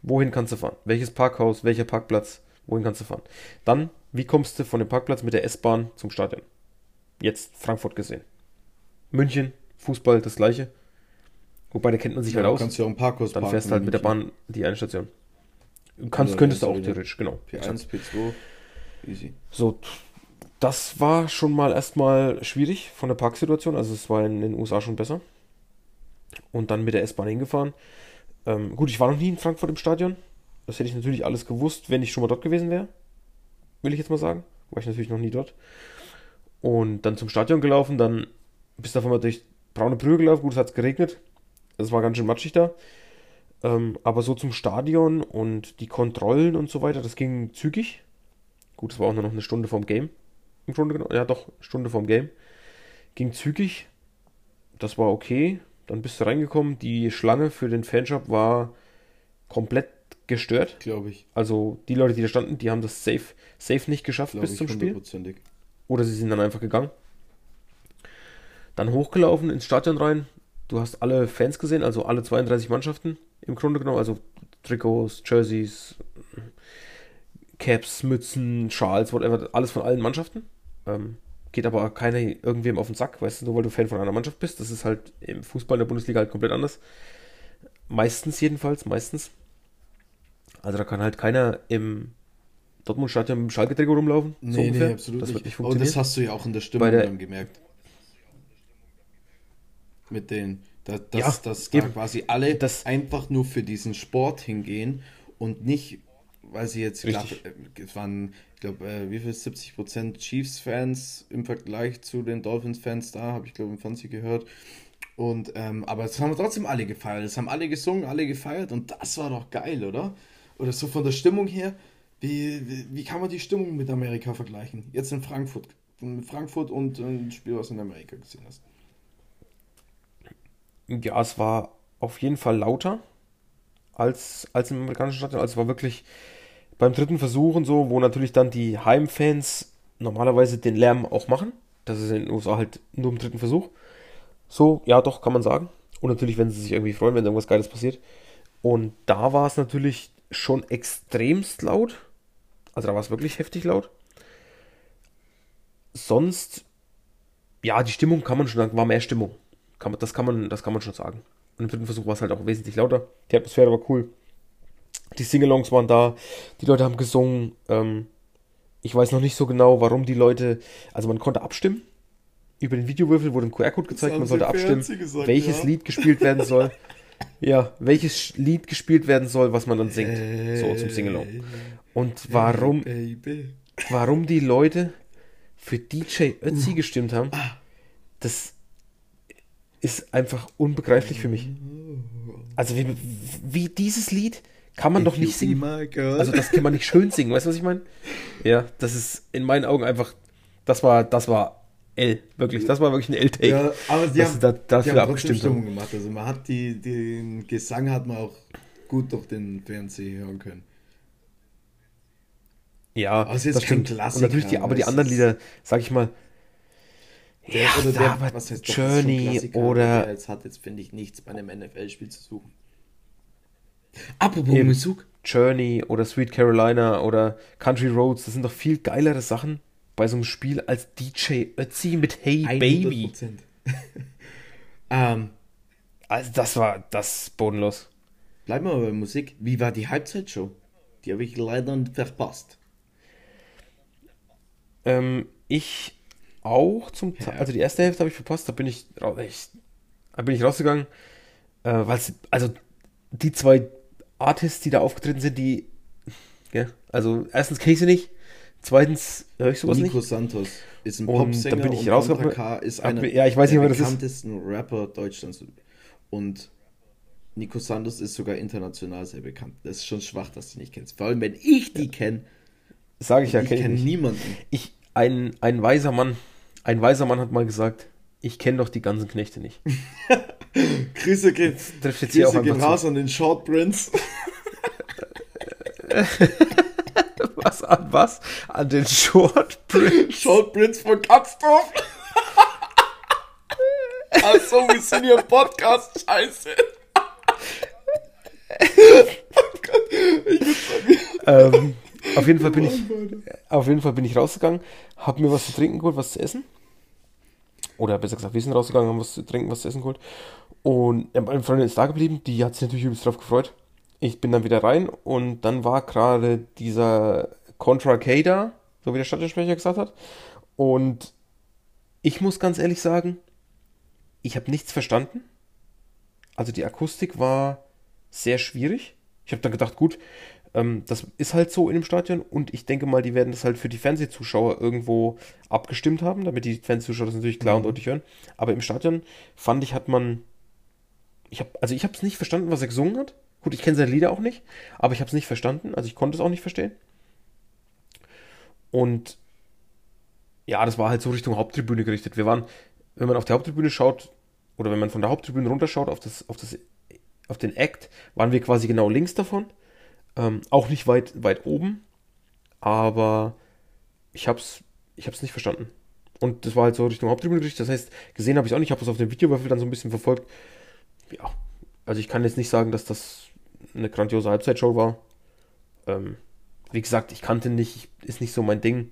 [SPEAKER 2] wohin kannst du fahren? Welches Parkhaus, welcher Parkplatz, wohin kannst du fahren? Dann, wie kommst du von dem Parkplatz mit der S-Bahn zum Stadion? Jetzt Frankfurt gesehen. München, Fußball, das gleiche. Wobei, da kennt man sich
[SPEAKER 3] Ja,
[SPEAKER 2] halt
[SPEAKER 3] du
[SPEAKER 2] aus.
[SPEAKER 3] kannst ja auch im Parkhaus
[SPEAKER 2] Dann fährst du halt mit der. Bahn die eine Station. Du kannst, könntest du auch
[SPEAKER 3] du
[SPEAKER 2] theoretisch, genau.
[SPEAKER 3] P1, P2, easy.
[SPEAKER 2] So, das war schon mal erstmal schwierig von der Parksituation. Also es war in den USA schon besser. Und dann mit der S-Bahn hingefahren. Ähm, gut, ich war noch nie in Frankfurt im Stadion. Das hätte ich natürlich alles gewusst, wenn ich schon mal dort gewesen wäre. Will ich jetzt mal sagen. War ich natürlich noch nie dort. Und dann zum Stadion gelaufen, dann bist du auf einmal durch braune Brühe gelaufen. Gut, es hat geregnet. Es war ganz schön matschig da. Ähm, aber so zum Stadion und die Kontrollen und so weiter, das ging zügig. Gut, es war auch nur noch eine Stunde vorm Game. Im Grunde genommen. Ja, doch, Stunde vorm Game. Ging zügig. Das war okay. Dann bist du reingekommen. Die Schlange für den Fanshop war komplett gestört.
[SPEAKER 3] Glaube ich.
[SPEAKER 2] Also die Leute, die da standen, die haben das safe, safe nicht geschafft
[SPEAKER 3] Glaube
[SPEAKER 2] bis zum Spiel. Oder sie sind dann einfach gegangen. Dann hochgelaufen ins Stadion rein. Du hast alle Fans gesehen, also alle 32 Mannschaften im Grunde genommen. Also Trikots, Jerseys, Caps, Mützen, Schals, whatever, alles von allen Mannschaften. Ähm, geht aber keiner irgendwem auf den Sack, weißt du, nur weil du Fan von einer Mannschaft bist. Das ist halt im Fußball in der Bundesliga halt komplett anders. Meistens jedenfalls, meistens. Also da kann halt keiner im Dortmund-Stadion mit dem Schalke-Trikot rumlaufen. so
[SPEAKER 3] Nee, nee,
[SPEAKER 2] ungefähr.
[SPEAKER 3] absolut
[SPEAKER 2] das
[SPEAKER 3] nicht.
[SPEAKER 2] wird nicht
[SPEAKER 3] Aber das hast du ja auch in der Stimmung
[SPEAKER 2] der-
[SPEAKER 3] dann gemerkt. Mit den, da, dass,
[SPEAKER 2] Ja,
[SPEAKER 3] dass da quasi alle
[SPEAKER 2] Das-
[SPEAKER 3] einfach nur für diesen Sport hingehen und nicht, weil sie jetzt, glaub, äh, es waren, ich glaube, äh, wie viel, 70% Chiefs-Fans im Vergleich zu den Dolphins-Fans da, habe ich glaube im Fernsehen gehört. Und, ähm, aber es haben trotzdem alle gefeiert. Es haben alle gesungen, alle gefeiert und das war doch geil, oder? Oder so von der Stimmung her, wie, wie, wie kann man die Stimmung mit Amerika vergleichen? Jetzt in Frankfurt. In Frankfurt und ein Spiel, was du in Amerika gesehen hast.
[SPEAKER 2] Ja, es war auf jeden Fall lauter als, als im amerikanischen Stadion. Also es war wirklich, beim dritten Versuch und so, wo natürlich dann die Heimfans normalerweise den Lärm auch machen. Das ist in den USA halt nur im dritten Versuch. So, ja, doch, kann man sagen. Und natürlich, wenn sie sich irgendwie freuen, wenn irgendwas Geiles passiert. Und da war es natürlich schon extremst laut. Also da war es wirklich heftig laut. Sonst, ja, die Stimmung kann man schon sagen, war mehr Stimmung. Kann man, das, kann man, das kann man schon sagen. Und im dritten Versuch war es halt auch wesentlich lauter. Die Atmosphäre war cool. Die Singalongs waren da. Die Leute haben gesungen. Ähm, ich weiß noch nicht so genau, warum die Leute. Also man konnte abstimmen. Über den Videowürfel wurde ein QR-Code gezeigt. Man sollte abstimmen, gesagt, welches ja. Lied gespielt werden soll. ja, welches Lied gespielt werden soll, was man dann singt. Hey, so zum Singalong. Und warum, hey, warum die Leute für DJ Ötzi uh. gestimmt haben, ah. das ist einfach unbegreiflich für mich. Also wie, wie dieses Lied kann man If doch nicht singen. Also das kann man nicht schön singen, weißt du, was ich meine? Ja, das ist in meinen Augen einfach, das war, das war L, wirklich, das war wirklich ein L-Take. Ja,
[SPEAKER 3] aber sie haben, da, dafür die haben abgestimmt Stimmung gemacht. Also man hat die, den Gesang hat man auch gut durch den Fernseher hören können.
[SPEAKER 2] Ja, das stimmt. Und natürlich die, aber die anderen Lieder, sag ich mal,
[SPEAKER 3] der, ja, oder der, was heißt Journey oder. Jetzt hat jetzt, finde ich, nichts bei einem NFL-Spiel zu suchen.
[SPEAKER 2] Apropos Musik. Journey oder Sweet Carolina oder Country Roads, das sind doch viel geilere Sachen bei so einem Spiel als DJ Ötzi mit Hey 100%. Baby. ähm, also das war das bodenlos.
[SPEAKER 3] Bleiben wir bei Musik. Wie war die Halbzeitshow? Die habe ich leider verpasst.
[SPEAKER 2] Ähm, ich auch zum Teil. Also die erste Hälfte habe ich verpasst, da bin ich, ich da bin ich rausgegangen, äh, weil also die zwei Artists, die da aufgetreten sind, die, ja, also erstens kenne ich sie nicht, zweitens höre ich sowas
[SPEAKER 3] Nico
[SPEAKER 2] nicht.
[SPEAKER 3] Santos ist ein Popsänger
[SPEAKER 2] dann bin ich und
[SPEAKER 3] Contra K ist einer
[SPEAKER 2] ja, ich weiß
[SPEAKER 3] der
[SPEAKER 2] nicht, wer
[SPEAKER 3] bekanntesten Rapper Deutschlands und Nico Santos ist sogar international sehr bekannt. Das ist schon schwach, dass du nicht kennst. Vor allem, wenn ich die ja. kenne.
[SPEAKER 2] Sage ich ja,
[SPEAKER 3] kenne ich kenn niemanden.
[SPEAKER 2] Ich, ein, ein weiser Mann, ein weiser Mann hat mal gesagt, ich kenne doch die ganzen Knechte nicht.
[SPEAKER 3] Grüße
[SPEAKER 2] hier auch
[SPEAKER 3] gehen raus an den Short Prince.
[SPEAKER 2] was an was? An den Short Prince.
[SPEAKER 3] Short Prince von Katzdorf. Achso, wir sind hier im Podcast. Scheiße.
[SPEAKER 2] ähm, auf jeden Fall bin ich, auf jeden Fall bin ich rausgegangen, habe mir was zu trinken geholt, was zu essen oder besser gesagt, wir sind rausgegangen, haben was zu trinken, was zu essen geholt. Und meine Freundin ist da geblieben, die hat sich natürlich übelst drauf gefreut. Ich bin dann wieder rein und dann war gerade dieser Contra K da, so wie der Stadtsprecher gesagt hat. Und ich muss ganz ehrlich sagen, ich habe nichts verstanden. Also die Akustik war sehr schwierig. Ich habe dann gedacht, gut, ähm, das ist halt so in dem Stadion und ich denke mal, die werden das halt für die Fernsehzuschauer irgendwo abgestimmt haben, damit die Fernsehzuschauer das natürlich klar mhm. und deutlich hören. Aber im Stadion fand ich, hat man. Ich hab, also ich habe es nicht verstanden, was er gesungen hat. Gut, ich kenne seine Lieder auch nicht, aber ich habe es nicht verstanden. Also ich konnte es auch nicht verstehen. Und ja, das war halt so Richtung Haupttribüne gerichtet. Wir waren, wenn man auf die Haupttribüne schaut, oder wenn man von der Haupttribüne runterschaut auf, das, auf, das, auf den Act, waren wir quasi genau links davon. Ähm, auch nicht weit, weit oben, aber ich hab's, ich hab's nicht verstanden. Und das war halt so Richtung Haupttribüne gerichtet. Das heißt, gesehen habe ich auch nicht. Ich habe es auf dem Videowürfel dann so ein bisschen verfolgt. Ja, also ich kann jetzt nicht sagen, dass das eine grandiose Halbzeitshow war. Ähm, wie gesagt, ich kannte nicht, ist nicht so mein Ding.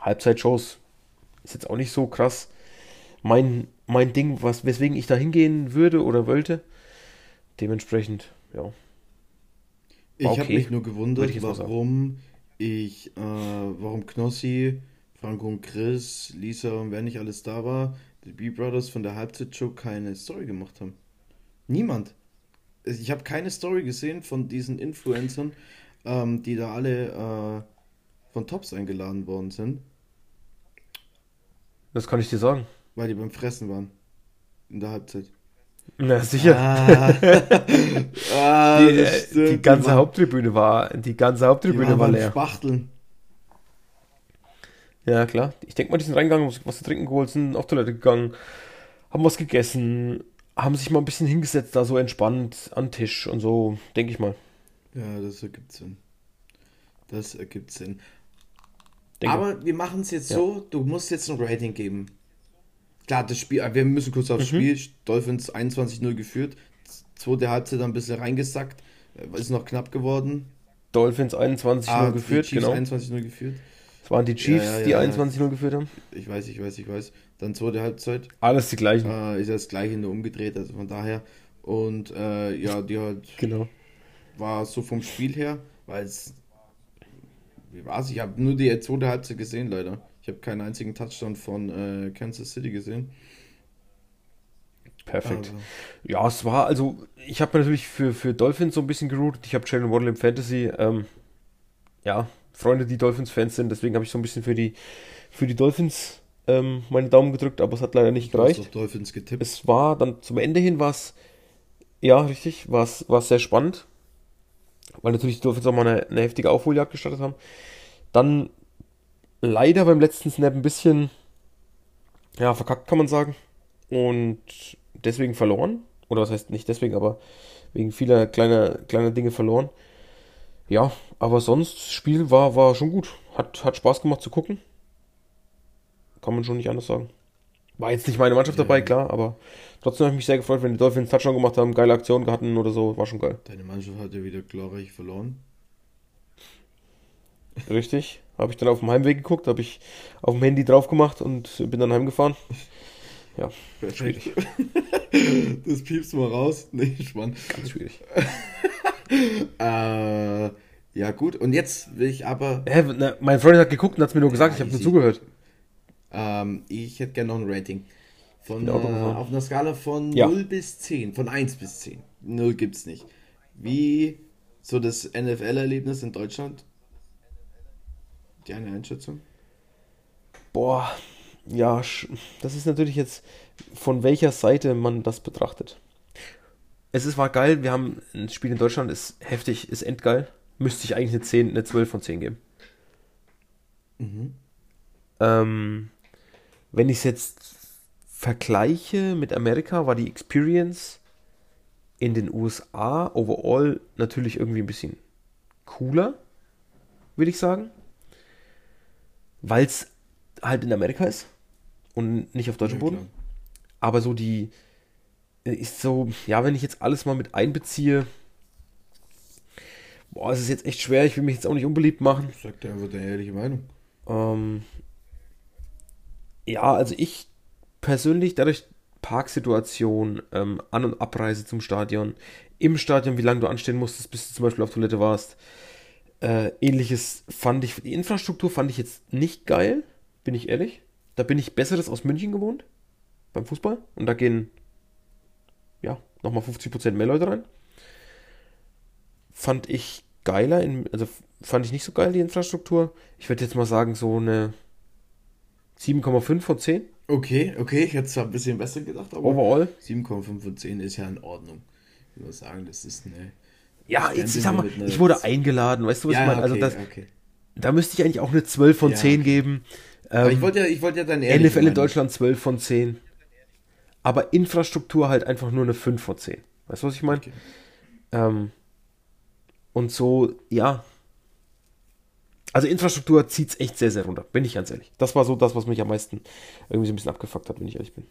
[SPEAKER 2] Halbzeitshows ist jetzt auch nicht so krass mein, mein Ding, was, weswegen ich da hingehen würde oder wollte. Dementsprechend, ja.
[SPEAKER 3] Ich okay. habe mich nur gewundert, ich warum ich, äh, warum Knossi, Franco und Chris, Lisa und wer nicht alles da war, die B-Brothers von der Halbzeitshow keine Story gemacht haben. Niemand. Ich habe keine Story gesehen von diesen Influencern, ähm, die da alle äh, von Tops eingeladen worden sind.
[SPEAKER 2] Das kann ich dir sagen.
[SPEAKER 3] Weil die beim Fressen waren. In der Halbzeit.
[SPEAKER 2] Na sicher. Ah, ah, die, äh, die, ganze die Haupttribüne war, die ganze Haupttribüne war, war leer.
[SPEAKER 3] Spachteln.
[SPEAKER 2] Ja, klar. Ich denke mal, die sind reingegangen, haben was zu trinken geholt, sind auf Toilette gegangen, haben was gegessen, haben sich mal ein bisschen hingesetzt, da so entspannt an Tisch und so, denke ich mal.
[SPEAKER 3] Ja, das ergibt Sinn. Das ergibt Sinn.
[SPEAKER 2] Denke.
[SPEAKER 3] Aber wir machen es jetzt
[SPEAKER 2] Ja.
[SPEAKER 3] so, du musst jetzt ein Rating geben. Klar, das Spiel, wir müssen kurz
[SPEAKER 2] Mhm.
[SPEAKER 3] aufs Spiel. Dolphins 21-0 geführt. Zweite Halbzeit dann ein bisschen reingesackt. Äh, Ist noch knapp geworden.
[SPEAKER 2] Dolphins 21-0
[SPEAKER 3] Ah,
[SPEAKER 2] geführt, genau.
[SPEAKER 3] 21-0 geführt.
[SPEAKER 2] Es waren die Chiefs,
[SPEAKER 3] Ja, ja,
[SPEAKER 2] die
[SPEAKER 3] ja.
[SPEAKER 2] 21-0 geführt haben.
[SPEAKER 3] Ich weiß, ich weiß, ich weiß. Dann zweite Halbzeit.
[SPEAKER 2] Alles die gleichen.
[SPEAKER 3] Äh, ist ja das gleiche nur umgedreht, also von daher. Und äh, ja, die halt
[SPEAKER 2] Genau.
[SPEAKER 3] war so vom Spiel her, weil es. Wie war's? Ich habe nur die zweite Halbzeit gesehen, leider. Ich habe keinen einzigen Touchdown von äh, Kansas City gesehen.
[SPEAKER 2] Perfekt.
[SPEAKER 3] Aber-
[SPEAKER 2] Ja, es war, also, ich habe natürlich für, für Dolphins so ein bisschen geroutet. Ich habe Jalen Waddle im Fantasy. Ähm, ja, Freunde, die Dolphins-Fans sind, deswegen habe ich so ein bisschen für die, für die Dolphins ähm, meine Daumen gedrückt, aber es hat leider nicht gereicht.
[SPEAKER 3] doch Dolphins getippt.
[SPEAKER 2] Es war dann zum Ende hin war es, ja, richtig, war es war es sehr spannend, weil natürlich die Dolphins auch mal eine, eine heftige Aufholjagd gestartet haben. Dann leider beim letzten Snap ein bisschen, ja, verkackt kann man sagen. Und deswegen verloren. Oder was heißt nicht deswegen, aber wegen vieler kleiner, kleiner Dinge verloren. Ja, aber sonst, das Spiel war, war schon gut. Hat, hat Spaß gemacht zu gucken. Kann man schon nicht anders sagen. War jetzt nicht meine Mannschaft dabei,
[SPEAKER 3] Ja.
[SPEAKER 2] klar, aber trotzdem habe ich mich sehr gefreut, wenn die Dolphins Touchdown gemacht haben, geile Aktionen hatten oder so, war schon geil.
[SPEAKER 3] Deine Mannschaft hat ja wieder glorreich verloren.
[SPEAKER 2] Richtig. Habe ich dann auf dem Heimweg geguckt, habe ich auf dem Handy drauf gemacht und bin dann heimgefahren. Ja, schwierig.
[SPEAKER 3] Das piepst mal raus. Nee, Spann.
[SPEAKER 2] Ganz schwierig.
[SPEAKER 3] Äh, ja, gut. Und jetzt will ich aber.
[SPEAKER 2] Hä, na, mein Freund hat geguckt und hat es mir nur gesagt,
[SPEAKER 3] Ja,
[SPEAKER 2] ich habe nur zugehört.
[SPEAKER 3] Ähm, ich hätte gerne noch ein Rating. Von, äh, auf einer Skala von
[SPEAKER 2] Ja.
[SPEAKER 3] 0 bis 10. Von 1 bis 10. 0 gibt's nicht. Wie so das NFL-Erlebnis in Deutschland? Deine Einschätzung?
[SPEAKER 2] Boah, ja, das ist natürlich jetzt, von welcher Seite man das betrachtet. Es ist, war geil, wir haben ein Spiel in Deutschland, ist heftig, ist endgeil. Müsste ich eigentlich eine 10, eine 12 von 10 geben.
[SPEAKER 3] Mhm.
[SPEAKER 2] Ähm, wenn ich es jetzt vergleiche mit Amerika, war die Experience in den USA overall natürlich irgendwie ein bisschen cooler, würde ich sagen. Weil es halt in Amerika ist und nicht auf deutschem
[SPEAKER 3] Ja,
[SPEAKER 2] Boden.
[SPEAKER 3] klar.
[SPEAKER 2] Aber so die ist so, ja, wenn ich jetzt alles mal mit einbeziehe, boah, es ist jetzt echt schwer, ich will mich jetzt auch nicht unbeliebt machen.
[SPEAKER 3] Sag dir einfach deine ehrliche Meinung.
[SPEAKER 2] Ähm, ja, also ich persönlich, dadurch Parksituation, ähm, An- und Abreise zum Stadion, im Stadion, wie lange du anstehen musstest, bis du zum Beispiel auf Toilette warst, äh, ähnliches fand ich, die Infrastruktur fand ich jetzt nicht geil, bin ich ehrlich. Da bin ich Besseres aus München gewohnt, beim Fußball, und da gehen, ja, nochmal 50% mehr Leute rein. Fand ich geiler, in, also fand ich nicht so geil, die Infrastruktur. Ich würde jetzt mal sagen, so eine 7,5 von 10
[SPEAKER 3] Okay, okay, ich hätte zwar ein bisschen besser gedacht, aber
[SPEAKER 2] overall.
[SPEAKER 3] 7,5 von 10 ist ja in Ordnung. Ich muss sagen, das ist eine.
[SPEAKER 2] Ja, jetzt, ich sag mal, ich wurde eingeladen, weißt du, was ich meine? Also
[SPEAKER 3] okay,
[SPEAKER 2] das,
[SPEAKER 3] okay.
[SPEAKER 2] da müsste ich eigentlich auch eine 12 von
[SPEAKER 3] Ja,
[SPEAKER 2] 10
[SPEAKER 3] okay.
[SPEAKER 2] geben. Ähm,
[SPEAKER 3] ich wollte ja, ich wollte ja ehrliche
[SPEAKER 2] NFL in. Deutschland 12 von 10. Aber Infrastruktur halt einfach nur eine 5 von 10. Weißt du, was ich meine?
[SPEAKER 3] Okay.
[SPEAKER 2] Ähm, und so, ja. Also Infrastruktur zieht's echt sehr, sehr runter, bin ich ganz ehrlich. Das war so das, was mich am meisten irgendwie so ein bisschen abgefuckt hat, wenn ich ehrlich bin.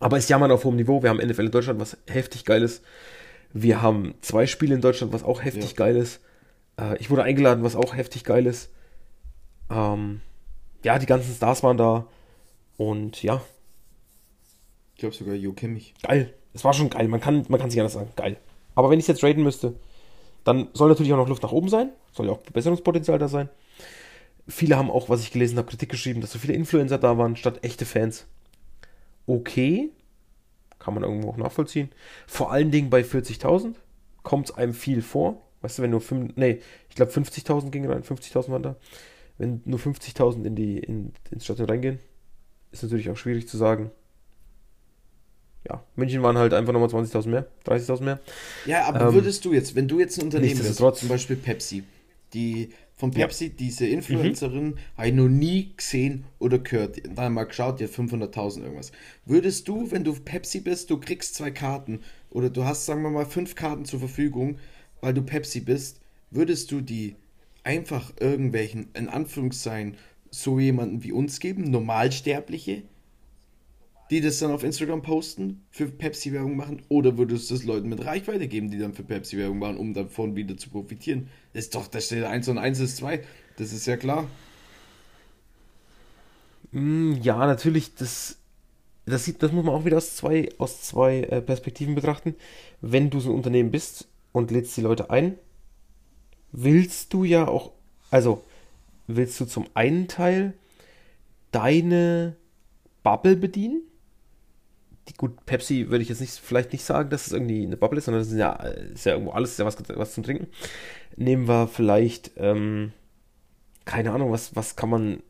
[SPEAKER 2] Aber es jammern auf hohem Niveau. Wir haben NFL in Deutschland, was heftig geil ist. Wir haben zwei Spiele in Deutschland, was auch heftig
[SPEAKER 3] Ja.
[SPEAKER 2] geil ist. Äh, ich wurde eingeladen, was auch heftig geil ist. Ähm, ja, die ganzen Stars waren da. Und ja,
[SPEAKER 3] glaube sogar Jo Kimmich.
[SPEAKER 2] geil. Es war schon geil. Man kann, man kann sich anders sagen. Geil. Aber wenn ich jetzt raten müsste, dann soll natürlich auch noch Luft nach oben sein. Soll ja auch Verbesserungspotenzial da sein. Viele haben auch, was ich gelesen habe, Kritik geschrieben, dass so viele Influencer da waren, statt echte Fans. Okay. Kann man irgendwo auch nachvollziehen. Vor allen Dingen bei 40.000 kommt es einem viel vor. Weißt du, wenn nur 5, nee, ich glaube 50.000 gingen rein, 50.000 waren da. Wenn nur 50.000 in die, in, ins Stadion reingehen, ist natürlich auch schwierig zu sagen, ja, München waren halt einfach nochmal 20.000 mehr, 30.000 mehr.
[SPEAKER 3] Ja, aber
[SPEAKER 2] Ähm,
[SPEAKER 3] würdest du jetzt, wenn du jetzt ein Unternehmen bist, zum Beispiel Pepsi, die von
[SPEAKER 2] Ja.
[SPEAKER 3] Pepsi, diese Influencerin, habe ich noch nie gesehen oder gehört. Dann mal geschaut, die hat 500.000 irgendwas. Würdest du, wenn du Pepsi bist, du kriegst zwei Karten oder du hast, sagen wir mal, fünf Karten zur Verfügung, weil du Pepsi bist, würdest du die einfach irgendwelchen, in Anführungszeichen, so jemanden wie uns geben, Normalsterbliche, die das dann auf Instagram posten, für Pepsi-Werbung machen? Oder würdest du es Leuten mit Reichweite geben, die dann für Pepsi-Werbung machen, um davon wieder zu profitieren? Das ist doch, da steht 1 und 1 ist 2. Das ist ja klar.
[SPEAKER 2] Mm, Ja, natürlich, das, das, sieht, das muss man auch wieder aus zwei, aus zwei äh, Perspektiven betrachten. Wenn du so ein Unternehmen bist und lädst die Leute ein, willst du ja auch, also willst du zum einen Teil deine Bubble bedienen? Die, gut, Pepsi würde ich jetzt nicht, vielleicht nicht sagen, dass es irgendwie eine Bubble ist, sondern das ist ja, ist ja irgendwo alles, ist ja was, was zum Trinken. Nehmen wir vielleicht, ähm, keine Ahnung, was, was kann man,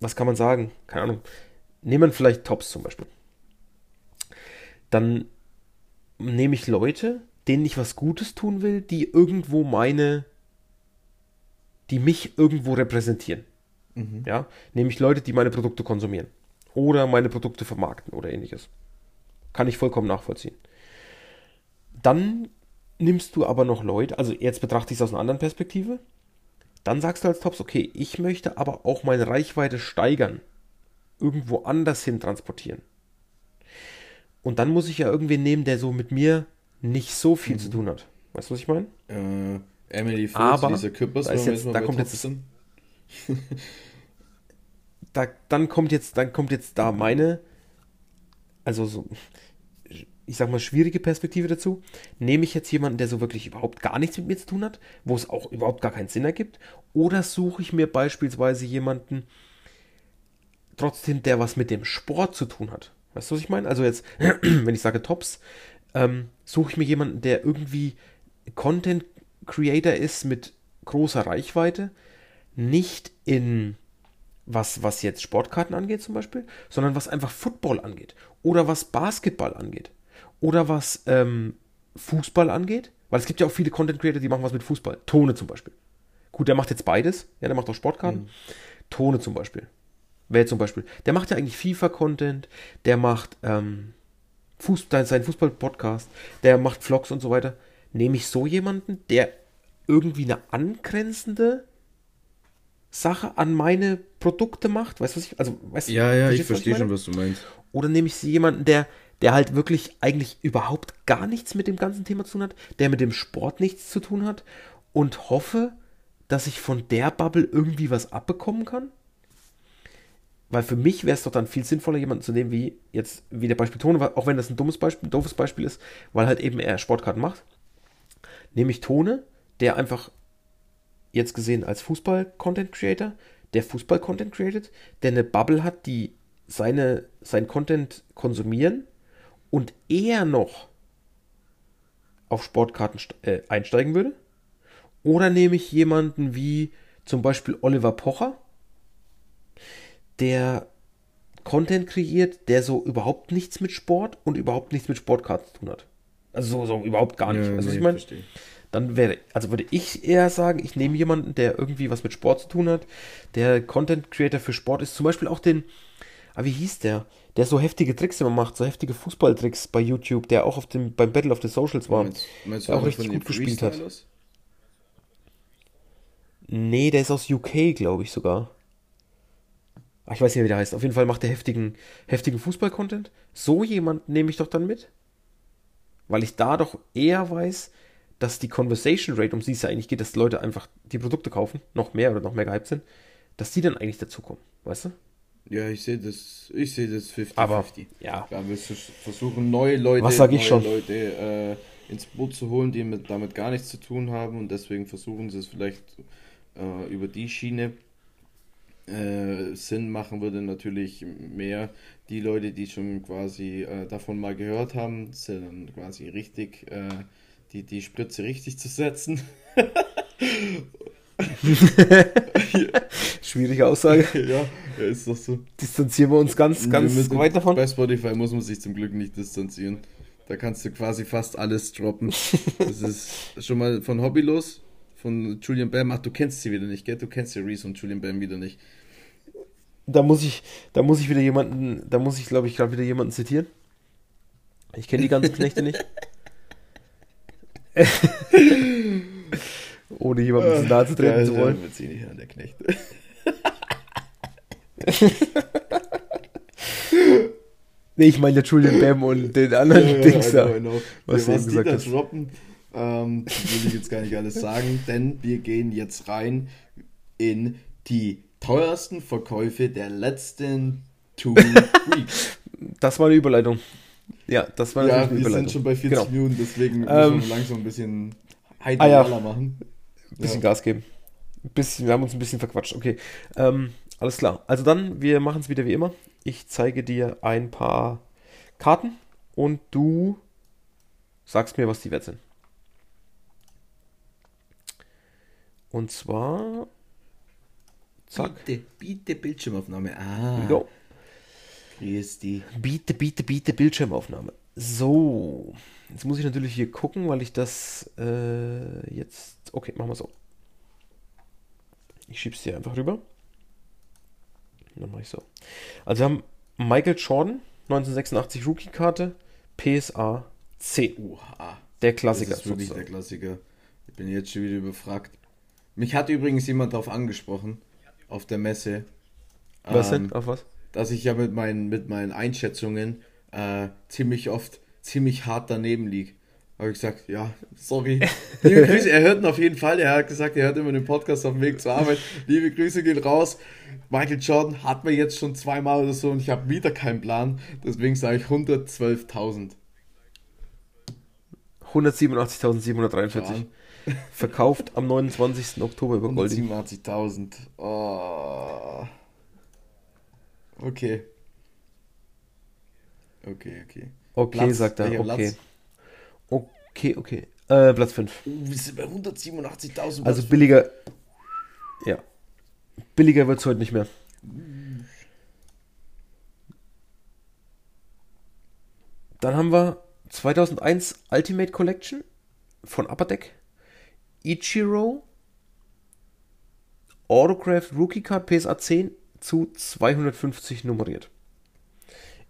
[SPEAKER 2] was kann man sagen? Keine Ahnung. Nehmen wir vielleicht Tops zum Beispiel. Dann nehme ich Leute, denen ich was Gutes tun will, die irgendwo meine, die mich irgendwo repräsentieren. Ja, nämlich Leute, die meine Produkte konsumieren oder meine Produkte vermarkten oder ähnliches. Kann ich vollkommen nachvollziehen. Dann nimmst du aber noch Leute, also jetzt betrachte ich es aus einer anderen Perspektive. Dann sagst du als Tops, okay, ich möchte aber auch meine Reichweite steigern, irgendwo anders hin transportieren. Und dann muss ich ja irgendwen nehmen, der so mit mir nicht so viel zu tun hat. Weißt du, was ich meine?
[SPEAKER 3] Äh, Emily Foods,
[SPEAKER 2] Aber,
[SPEAKER 3] Lisa Küppers,
[SPEAKER 2] da jetzt- da kommt jetzt-. da, dann kommt jetzt, dann kommt jetzt da meine, also so, ich sag mal, schwierige Perspektive dazu. Nehme ich jetzt jemanden, der so wirklich überhaupt gar nichts mit mir zu tun hat, wo es auch überhaupt gar keinen Sinn ergibt, oder suche ich mir beispielsweise jemanden trotzdem, der was mit dem Sport zu tun hat? Weißt du, was ich meine? Also jetzt, wenn ich sage Tops, ähm, suche ich mir jemanden, der irgendwie Content Creator ist mit großer Reichweite, nicht in was, was jetzt Sportkarten angeht zum Beispiel, sondern was einfach Football angeht oder was Basketball angeht oder was ähm, Fußball angeht, weil es gibt ja auch viele Content Creator, die machen was mit Fußball. Tone zum Beispiel. Gut, der macht jetzt beides, ja, der macht auch Sportkarten. Tone zum Beispiel. Wer zum Beispiel, der macht ja eigentlich FIFA-Content, der macht ähm, Fußball, seinen Fußball-Podcast, der macht Vlogs und so weiter. Nehme ich so jemanden, der irgendwie eine angrenzende Sache an meine Produkte macht? Weißt du, was ich, also, weißt du,
[SPEAKER 3] Ja, ja, ich verstehe schon, was du meinst.
[SPEAKER 2] Oder nehme ich jemanden, der, der halt wirklich eigentlich überhaupt gar nichts mit dem ganzen Thema zu tun hat, der mit dem Sport nichts zu tun hat und hoffe, dass ich von der Bubble irgendwie was abbekommen kann? Weil für mich wäre es doch dann viel sinnvoller, jemanden zu nehmen, wie jetzt, wie der Beispiel Tone, auch wenn das ein dummes Beispiel, ein doofes Beispiel ist, weil halt eben er Sportkarten macht. Nehme ich Tone, der einfach jetzt gesehen als Fußball-Content-Creator, der Fußball-Content created, der eine Bubble hat, die seine, sein Content konsumieren und er noch auf Sportkarten äh, einsteigen würde? Oder nehme ich jemanden wie zum Beispiel Oliver Pocher, der Content kreiert, der so überhaupt nichts mit Sport und überhaupt nichts mit Sportkarten zu tun hat. Also so, so überhaupt gar nicht.
[SPEAKER 3] Ja,
[SPEAKER 2] also
[SPEAKER 3] nee,
[SPEAKER 2] ich meine. Dann wäre, also würde ich eher sagen, ich nehme jemanden, der irgendwie was mit Sport zu tun hat, der Content Creator für Sport ist. Zum Beispiel auch den, ah, wie hieß der? Der so heftige Tricks immer macht, so heftige Fußballtricks bei YouTube, der auch auf dem, beim Battle of the Socials war.
[SPEAKER 3] Meinst, meinst
[SPEAKER 2] der auch richtig gut gespielt hat. Nee, der ist aus UK, glaube ich sogar. Ach, ich weiß nicht, wie der heißt. Auf jeden Fall macht der heftigen, heftigen Fußball-Content. So jemand nehme ich doch dann mit. Weil ich da doch eher weiß, dass die Conversation Rate, um sie es ja eigentlich geht, dass Leute einfach die Produkte kaufen, noch mehr oder noch mehr gehypt sind, dass die dann eigentlich dazukommen. Weißt du?
[SPEAKER 3] Ja, ich sehe das, ich sehe das 50-50.
[SPEAKER 2] Aber, ja.
[SPEAKER 3] Ja, wir vers- versuchen neue Leute,
[SPEAKER 2] Was sag ich
[SPEAKER 3] neue
[SPEAKER 2] schon?
[SPEAKER 3] Leute äh, ins Boot zu holen, die mit, damit gar nichts zu tun haben und deswegen versuchen sie es vielleicht äh, über die Schiene. Äh, Sinn machen würde natürlich mehr die Leute, die schon quasi äh, davon mal gehört haben, sind dann quasi richtig, äh, die, die Spritze richtig zu setzen.
[SPEAKER 2] Schwierige Aussage.
[SPEAKER 3] ja, ist doch so.
[SPEAKER 2] Distanzieren wir uns ganz, ganz
[SPEAKER 3] Mit-
[SPEAKER 2] weit davon.
[SPEAKER 3] Bei Spotify muss man sich zum Glück nicht distanzieren. Da kannst du quasi fast alles droppen. Das ist schon mal von Hobbylos, von Julian Bam. Ach, du kennst sie wieder nicht, gell? Du kennst ja Reese und Julian Bam wieder nicht.
[SPEAKER 2] Da muss ich, da muss ich wieder jemanden, da muss ich, glaube ich, gerade wieder jemanden zitieren. Ich kenne die ganzen Knechte nicht. ohne jemandem zu nahe zu treten
[SPEAKER 3] Ja,
[SPEAKER 2] zu wollen.
[SPEAKER 3] Ja, sie nicht an der Knecht.
[SPEAKER 2] Nee, ich meine ja Julian Bam und den anderen
[SPEAKER 3] Ja,
[SPEAKER 2] Dings
[SPEAKER 3] I
[SPEAKER 2] da.
[SPEAKER 3] know.
[SPEAKER 2] was
[SPEAKER 3] ja,
[SPEAKER 2] du
[SPEAKER 3] was die
[SPEAKER 2] gesagt
[SPEAKER 3] da
[SPEAKER 2] hast.
[SPEAKER 3] droppen, ähm, will ich jetzt gar nicht alles sagen, denn wir gehen jetzt rein in die teuersten Verkäufe der letzten two weeks.
[SPEAKER 2] Das war eine Überleitung. Ja, das war
[SPEAKER 3] ja,
[SPEAKER 2] natürlich eine
[SPEAKER 3] wir sind schon bei 40
[SPEAKER 2] Genau.
[SPEAKER 3] Minuten, deswegen müssen
[SPEAKER 2] Ähm,
[SPEAKER 3] wir langsam ein bisschen
[SPEAKER 2] ah, ja.
[SPEAKER 3] machen.
[SPEAKER 2] bisschen
[SPEAKER 3] Ja.
[SPEAKER 2] Gas geben. Ein bisschen, wir haben uns ein bisschen verquatscht. Okay, ähm, alles klar. Also dann, wir machen es wieder wie immer. Ich zeige dir ein paar Karten und du sagst mir, was die wert sind. Und zwar, zack,
[SPEAKER 3] Bitte, bitte Bildschirmaufnahme. Ah,
[SPEAKER 2] go.
[SPEAKER 3] Grüß die.
[SPEAKER 2] Biete, biete, biete Bildschirmaufnahme. So, jetzt muss ich natürlich hier gucken, weil ich das äh, jetzt. Okay, machen wir so. Ich schieb's dir einfach rüber. Dann mache ich so. Also wir haben Michael Jordan, 1986 Rookie-Karte, PSA 10.
[SPEAKER 3] Oha.
[SPEAKER 2] Der Klassiker.
[SPEAKER 3] Das ist wirklich
[SPEAKER 2] sozusagen.
[SPEAKER 3] der Klassiker. Ich bin jetzt schon wieder überfragt. Mich hat übrigens jemand darauf angesprochen, auf der Messe,
[SPEAKER 2] Was
[SPEAKER 3] ähm,
[SPEAKER 2] denn? Auf was?
[SPEAKER 3] Dass ich ja mit meinen, mit meinen Einschätzungen äh, ziemlich oft ziemlich hart daneben liege. Habe ich gesagt, ja, sorry. Liebe Grüße, er hört ihn auf jeden Fall. Er hat gesagt, er hört immer den Podcast auf dem Weg zur Arbeit. Liebe Grüße gehen raus. Michael Jordan hat mir jetzt schon zweimal oder so und ich habe wieder keinen Plan. Deswegen sage ich 112.000.
[SPEAKER 2] 187.743. Verkauft am 29. Oktober über Goldie.
[SPEAKER 3] 187.000. Oh. Okay. Okay, okay.
[SPEAKER 2] Okay,
[SPEAKER 3] Platz,
[SPEAKER 2] sagt er. Okay.
[SPEAKER 3] Platz?
[SPEAKER 2] Okay, okay. Äh, Platz 5.
[SPEAKER 3] Oh, wir sind bei 187.000.
[SPEAKER 2] Also billiger. Ja. Billiger wird es heute nicht mehr. Dann haben wir 2001 Ultimate Collection von Upper Deck. Ichiro. Autograph Rookie Card PSA 10 zu 250 nummeriert.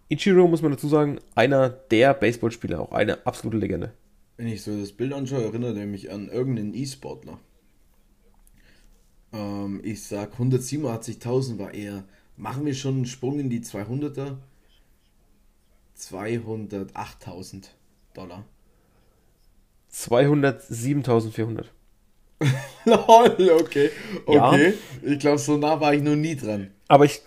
[SPEAKER 2] Ichiro muss man dazu sagen, einer der Baseballspieler, auch eine absolute Legende.
[SPEAKER 3] Wenn ich so das Bild anschaue, erinnert er mich an irgendeinen E-Sportler. Ähm, ich sag 187.000 war eher. Machen wir schon einen Sprung in die 200er? 208.000 Dollar.
[SPEAKER 2] 207.400.
[SPEAKER 3] Lol, okay.
[SPEAKER 2] Ja.
[SPEAKER 3] Okay. Ich glaube, so nah war ich noch nie dran.
[SPEAKER 2] Aber ich.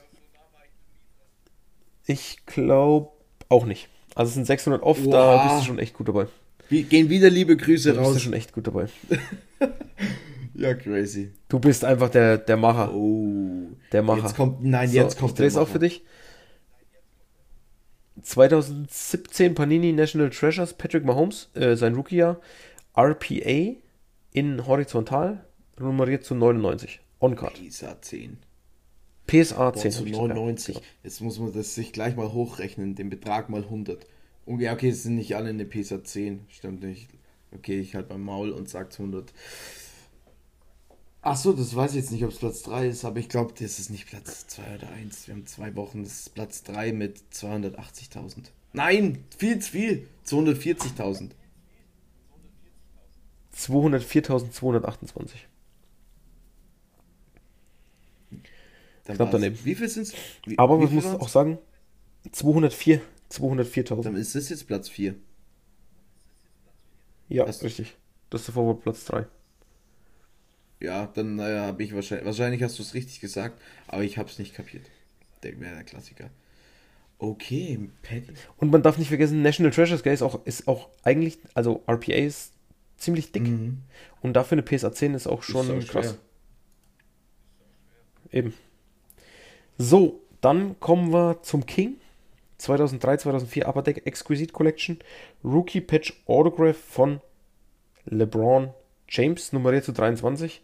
[SPEAKER 2] Ich glaube auch nicht. Also es sind 600 off, da
[SPEAKER 3] Oha.
[SPEAKER 2] bist du schon echt gut dabei.
[SPEAKER 3] Wie, gehen wieder liebe Grüße
[SPEAKER 2] Da bist du
[SPEAKER 3] raus.
[SPEAKER 2] schon echt gut dabei.
[SPEAKER 3] Ja, crazy.
[SPEAKER 2] Du bist einfach der, der Macher.
[SPEAKER 3] Oh.
[SPEAKER 2] Der Macher.
[SPEAKER 3] Jetzt kommt, nein,
[SPEAKER 2] So,
[SPEAKER 3] jetzt kommt
[SPEAKER 2] ich drehe es
[SPEAKER 3] der
[SPEAKER 2] auch für
[SPEAKER 3] Macher.
[SPEAKER 2] dich. 2017 Panini National Treasures Patrick Mahomes, äh, sein Rookie-Jahr. RPA in horizontal, nummeriert zu 99. On-Card.
[SPEAKER 3] PSA 10.
[SPEAKER 2] PSA
[SPEAKER 3] Boah,
[SPEAKER 2] 10.
[SPEAKER 3] zu
[SPEAKER 2] hab ich gesagt, ja.
[SPEAKER 3] 99. Jetzt muss man das sich gleich mal hochrechnen, den Betrag mal 100. Und ja, okay, es sind nicht alle eine PSA 10. Stimmt nicht. Okay, ich halt beim Maul und sag's 100. Ach so, das weiß ich jetzt nicht, ob es Platz 3 ist, aber ich glaube, das ist nicht Platz 2 oder 1. Wir haben zwei Wochen, das ist Platz 3 mit 280.000. Nein, viel zu viel. 240.000.
[SPEAKER 2] 204.228.
[SPEAKER 3] Dann
[SPEAKER 2] Knapp daneben.
[SPEAKER 3] Wie viel sind's? Wie,
[SPEAKER 2] Aber man muss auch sagen, 204, 204.000.
[SPEAKER 3] Dann ist das jetzt Platz 4.
[SPEAKER 2] Ja,
[SPEAKER 3] Was?
[SPEAKER 2] richtig. Das ist davor wohl Platz 3.
[SPEAKER 3] Ja, dann naja, habe ich wahrscheinlich, wahrscheinlich hast du es richtig gesagt, aber ich habe es nicht kapiert. Der wäre der Klassiker. Okay, Patty.
[SPEAKER 2] Und man darf nicht vergessen, National Treasures gell, ist auch, ist auch eigentlich, also RPA ist ziemlich dick.
[SPEAKER 3] Mhm.
[SPEAKER 2] Und dafür eine PSA 10 ist auch schon
[SPEAKER 3] Ist schwer.
[SPEAKER 2] krass. Eben. So, dann kommen wir zum King. 2003, 2004 Upper Deck Exquisite Collection. Rookie Patch Autograph von LeBron James, nummeriert zu 23.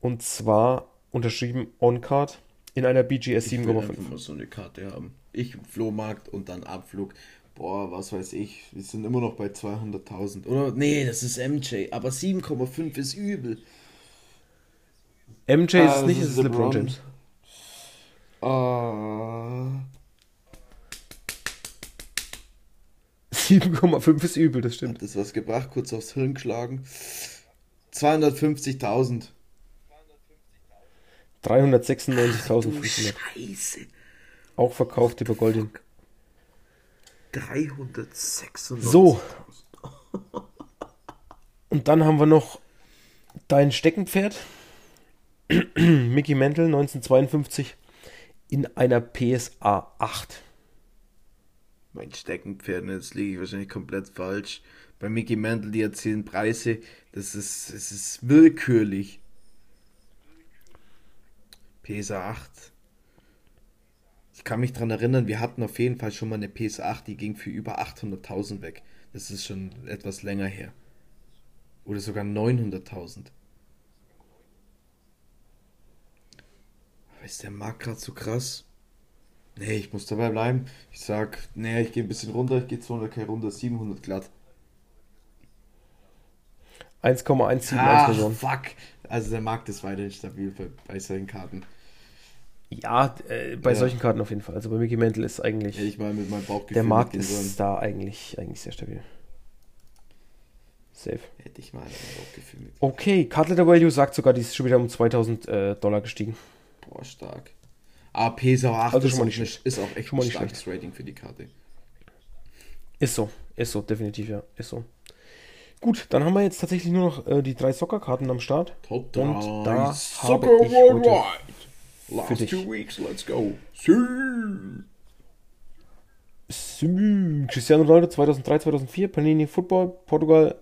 [SPEAKER 2] Und zwar unterschrieben On-Card in einer BGS
[SPEAKER 3] Ich will
[SPEAKER 2] 7,5.
[SPEAKER 3] so eine Karte haben. Ich Flohmarkt und dann Abflug. Boah, was weiß ich. Wir sind immer noch bei 200.000. Oder? Nee, das ist MJ. Aber 7,5 ist übel.
[SPEAKER 2] MJ ist
[SPEAKER 3] Ah, das
[SPEAKER 2] nicht,
[SPEAKER 3] ist
[SPEAKER 2] es ist LeBron
[SPEAKER 3] LeBron.
[SPEAKER 2] James.
[SPEAKER 3] Ah.
[SPEAKER 2] 7,5 ist übel, das stimmt.
[SPEAKER 3] Hat das was gebracht? Kurz aufs Hirn geschlagen.
[SPEAKER 4] 250.000.
[SPEAKER 2] 396.500.
[SPEAKER 3] Scheiße.
[SPEAKER 2] Auch verkauft über Goldin.
[SPEAKER 3] 396.
[SPEAKER 2] So. Und dann haben wir noch dein Steckenpferd. Mickey Mantle 1952 in einer PSA 8.
[SPEAKER 3] Mein Steckenpferd, jetzt liege ich wahrscheinlich komplett falsch. Bei Mickey Mantle, die erzählen Preise, das ist, das ist willkürlich. PSA 8. Ich kann mich daran erinnern, wir hatten auf jeden Fall schon mal eine PSA 8, die ging für über 800.000 weg. Das ist schon etwas länger her. Oder sogar 900.000. ist der Markt gerade so krass? Nee, ich muss dabei bleiben. Ich sag, nee, ich gehe ein bisschen runter, ich gehe 200k runter, 700 glatt.
[SPEAKER 2] 1,171
[SPEAKER 3] Ah,
[SPEAKER 2] Millionen.
[SPEAKER 3] fuck. Also der Markt ist weiterhin stabil bei, bei solchen Karten.
[SPEAKER 2] Ja, äh, bei
[SPEAKER 3] Ja.
[SPEAKER 2] solchen Karten auf jeden Fall. Also bei Mickey Mantle ist eigentlich.
[SPEAKER 3] Hätte ich mal mit meinem Bauchgefühl
[SPEAKER 2] der Markt
[SPEAKER 3] mitgehen sollen.
[SPEAKER 2] ist da eigentlich, eigentlich sehr stabil. Safe.
[SPEAKER 3] Hätte ich mal meinem Bauchgefühl mit.
[SPEAKER 2] Okay, Letter Value sagt sogar, die ist schon wieder um 2000 äh, Dollar gestiegen.
[SPEAKER 3] Boah, stark. Aber PSA 8
[SPEAKER 2] Also
[SPEAKER 3] ist,
[SPEAKER 2] schon mal
[SPEAKER 3] auch
[SPEAKER 2] nicht schlecht.
[SPEAKER 3] ist auch echt
[SPEAKER 2] Schon mal
[SPEAKER 3] ein starkes Rating für die Karte.
[SPEAKER 2] Ist so, ist so, definitiv, ja, ist so. Gut, dann haben wir jetzt tatsächlich nur noch äh, die drei Soccer-Karten am Start.
[SPEAKER 3] Top
[SPEAKER 2] Und
[SPEAKER 3] 3
[SPEAKER 2] da
[SPEAKER 3] Soccer
[SPEAKER 2] habe ich
[SPEAKER 3] Worldwide. Last
[SPEAKER 2] für dich.
[SPEAKER 3] two weeks, let's go. Sí.
[SPEAKER 2] Sü- Cristiano Ronaldo 2003, 2004, Panini Football, Portugal,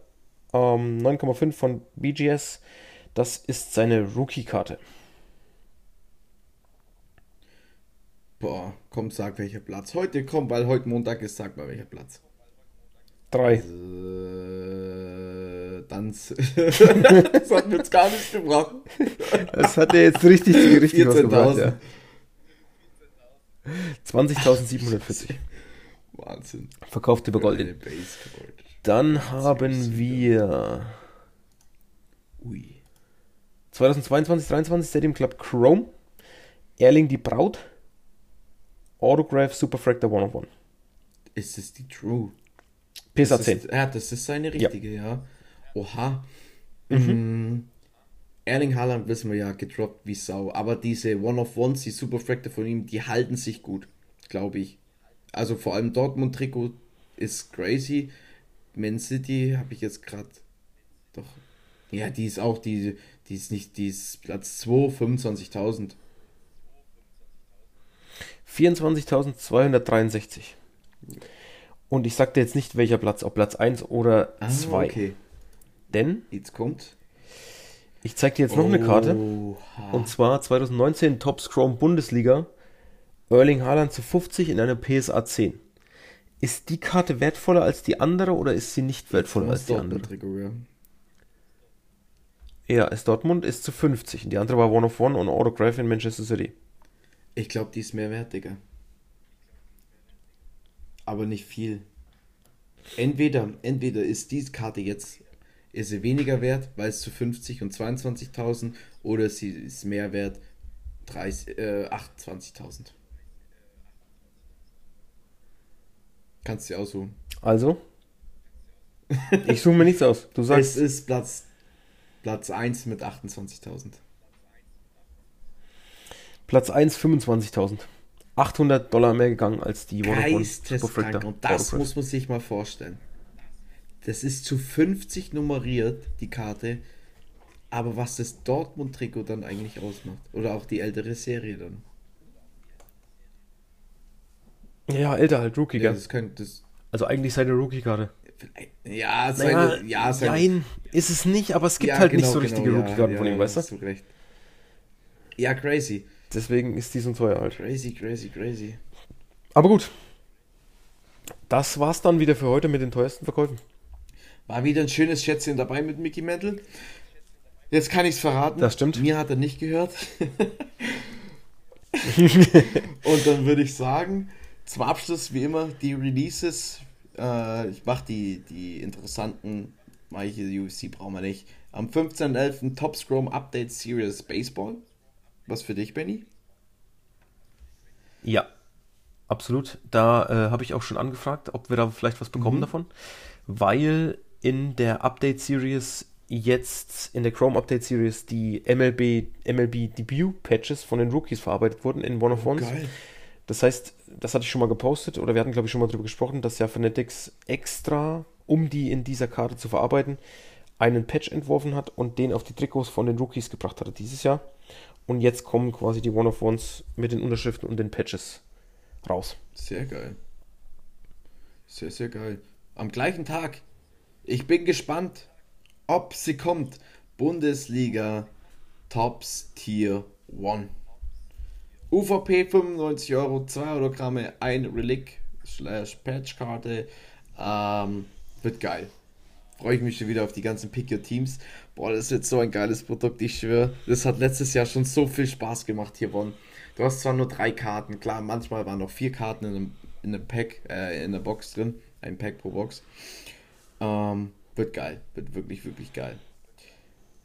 [SPEAKER 2] ähm, 9,5 von BGS. Das ist seine Rookie-Karte.
[SPEAKER 3] Boah, komm, sag welcher Platz. Heute komm, weil heute Montag ist, sag mal welcher Platz.
[SPEAKER 2] Drei.
[SPEAKER 3] Äh, dann. das hat mir jetzt gar nicht gebracht.
[SPEAKER 2] Das hat er jetzt richtig, richtig was
[SPEAKER 3] 14.000.
[SPEAKER 2] gebracht, ja. 20.740.
[SPEAKER 3] Wahnsinn.
[SPEAKER 2] Verkauft über Gold. Dann haben wir
[SPEAKER 3] Ui.
[SPEAKER 2] 2022, 23 Stadium Club Chrome, Erling die Braut, Autograph Superfractor 101.
[SPEAKER 3] Ist es die True?
[SPEAKER 2] PSA
[SPEAKER 3] Das
[SPEAKER 2] 10.
[SPEAKER 3] Ist, ja, das ist seine richtige, ja. Oha. Mhm. Erling Haaland wissen wir ja, gedroppt wie Sau. Aber diese One-of-Ones, die Superfractor von ihm, die halten sich gut, glaube ich. Also vor allem Dortmund-Trikot ist crazy. Man City habe ich jetzt gerade doch. Ja, die ist auch, die, die ist nicht, die ist Platz 2, 25.000.
[SPEAKER 2] 24.263. Und ich sagte jetzt nicht, welcher Platz, ob Platz 1 oder
[SPEAKER 3] Ah,
[SPEAKER 2] 2.
[SPEAKER 3] okay.
[SPEAKER 2] Denn
[SPEAKER 3] Jetzt kommt.
[SPEAKER 2] ich zeige dir jetzt noch eine Karte. Und zwar 2019 Top Scrum Bundesliga. Erling Haaland zu 50 in einer PSA 10. Ist die Karte wertvoller als die andere oder ist sie nicht wertvoller als die andere?
[SPEAKER 3] Ja.
[SPEAKER 2] Ja, ist Dortmund ist zu 50. Und die andere war One of One und Autograph in Manchester City.
[SPEAKER 3] Ich glaube, die ist mehr wert, Digga. Aber nicht viel. Entweder, entweder ist diese Karte jetzt ist sie weniger wert, weil es zu 50 und 22.000 oder sie ist mehr wert 30, äh, 28.000. Kannst du dir aussuchen.
[SPEAKER 2] Also, ich suche mir nichts aus. Du
[SPEAKER 3] Es
[SPEAKER 2] sagst,
[SPEAKER 3] ist Platz, Platz 1 mit 28.000.
[SPEAKER 2] Platz 1 25.000. 800 Dollar mehr gegangen als die One
[SPEAKER 3] Geisteskrank. Und das muss man sich mal vorstellen. Das ist zu 50 nummeriert, die Karte. Aber was das Dortmund-Trikot dann eigentlich ausmacht. Oder auch die ältere Serie dann.
[SPEAKER 2] Ja, älter halt, Rookie,
[SPEAKER 3] Ja, das könnte das.
[SPEAKER 2] Also eigentlich seine Rookie-Karte.
[SPEAKER 3] Ja, seine.
[SPEAKER 2] Naja,
[SPEAKER 3] ja, seine.
[SPEAKER 2] nein, ist es nicht, aber es gibt
[SPEAKER 3] ja,
[SPEAKER 2] halt nicht
[SPEAKER 3] genau,
[SPEAKER 2] so richtige
[SPEAKER 3] genau,
[SPEAKER 2] Rookie-Karten
[SPEAKER 3] ja,
[SPEAKER 2] von
[SPEAKER 3] ja,
[SPEAKER 2] ihm, weißt du?
[SPEAKER 3] Ja, crazy.
[SPEAKER 2] Deswegen ist die so teuer halt.
[SPEAKER 3] Crazy, crazy, crazy.
[SPEAKER 2] Aber gut. Das war's dann wieder für heute mit den teuersten Verkäufen.
[SPEAKER 3] War wieder ein schönes Schätzchen dabei mit Mickey Mantle. Jetzt kann ich es verraten.
[SPEAKER 2] Das stimmt.
[SPEAKER 3] Mir hat er nicht gehört. Und dann würde ich sagen, zum Abschluss wie immer die Releases. Äh, ich mache die, die interessanten, mache ich hier UFC brauchen wir nicht. Am 15.11. Top Scrum Update Series Baseball. Was für dich, Benny?
[SPEAKER 2] Ja, absolut. Da äh, habe ich auch schon angefragt, ob wir da vielleicht was bekommen
[SPEAKER 3] Mhm.
[SPEAKER 2] davon. Weil in der Update-Series jetzt in der Chrome Update Series die MLB, MLB Debut Patches von den Rookies verarbeitet wurden in One of
[SPEAKER 3] Oh,
[SPEAKER 2] Ones.
[SPEAKER 3] geil.
[SPEAKER 2] Das heißt, das hatte ich schon mal gepostet oder wir hatten, glaube ich, schon mal drüber gesprochen, dass ja Fanatics extra, um die in dieser Karte zu verarbeiten, einen Patch entworfen hat und den auf die Trikots von den Rookies gebracht hatte dieses Jahr. Und jetzt kommen quasi die One of Ones mit den Unterschriften und den Patches raus.
[SPEAKER 3] Sehr geil. Sehr, sehr geil. Am gleichen Tag. Ich bin gespannt, ob sie kommt. Bundesliga Tops Tier 1. UVP 95 Euro, 2 Autogramme, ein Relic slash Patchkarte. Ähm, wird geil. Freue ich mich schon wieder auf die ganzen Pick Your Teams. Boah, das wird so ein geiles Produkt, ich schwöre. Das hat letztes Jahr schon so viel Spaß gemacht hier, Bonn. Du hast zwar nur drei Karten, klar, manchmal waren noch vier Karten in einem, in einem Pack, äh, in der Box drin. Ein Pack pro Box. Ähm, wird geil. Wird wirklich, wirklich geil.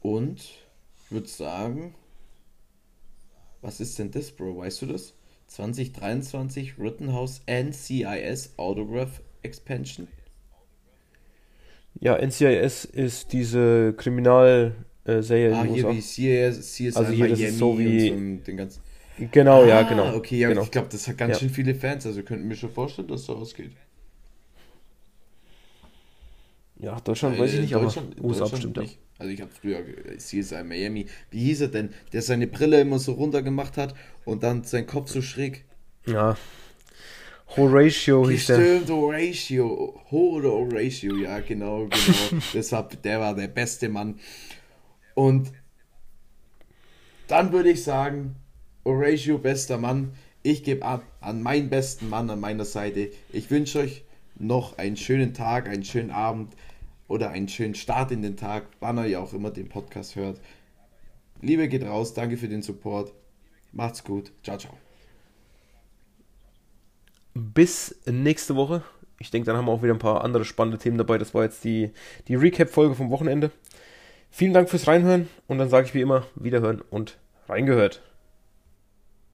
[SPEAKER 3] Und ich würde sagen, was ist denn das, Bro? Weißt du das? 2023 Rittenhouse NCIS Autograph Expansion.
[SPEAKER 2] Ja, NCIS ist diese Kriminalserie
[SPEAKER 3] Ah,
[SPEAKER 2] in den
[SPEAKER 3] hier wie CSI, CSI
[SPEAKER 2] Also hier, das ist so wie-
[SPEAKER 3] und so den ganzen.
[SPEAKER 2] Genau, ja,
[SPEAKER 3] Ah,
[SPEAKER 2] genau.
[SPEAKER 3] Okay, ja,
[SPEAKER 2] genau.
[SPEAKER 3] ich glaube, das hat ganz
[SPEAKER 2] Ja.
[SPEAKER 3] schön viele Fans, also könnten wir schon vorstellen, dass so ausgeht.
[SPEAKER 2] Ja, Deutschland weiß ich
[SPEAKER 3] Äh,
[SPEAKER 2] nicht,
[SPEAKER 3] Deutschland-
[SPEAKER 2] aber USA bestimmt ja.
[SPEAKER 3] nicht. Also ich habe früher äh, CSI Miami. Wie hieß er denn? Der seine Brille immer so runter gemacht hat und dann sein Kopf so schräg.
[SPEAKER 2] Ja. Horatio hieß der.
[SPEAKER 3] Stimmt, Horatio. Horatio, ja, genau, genau. Deshalb, der war der beste Mann. Und dann würde ich sagen, Horatio, bester Mann. Ich gebe ab an meinen besten Mann an meiner Seite. Ich wünsche euch noch einen schönen Tag, einen schönen Abend oder einen schönen Start in den Tag, wann ihr auch immer den Podcast hört. Liebe geht raus, danke für den Support. Macht's gut. Ciao, ciao.
[SPEAKER 2] Bis nächste Woche. Ich denke, dann haben wir auch wieder ein paar andere spannende Themen dabei. Das war jetzt die, die Recap-Folge vom Wochenende. Vielen Dank fürs Reinhören und dann sage ich wie immer, wiederhören und reingehört.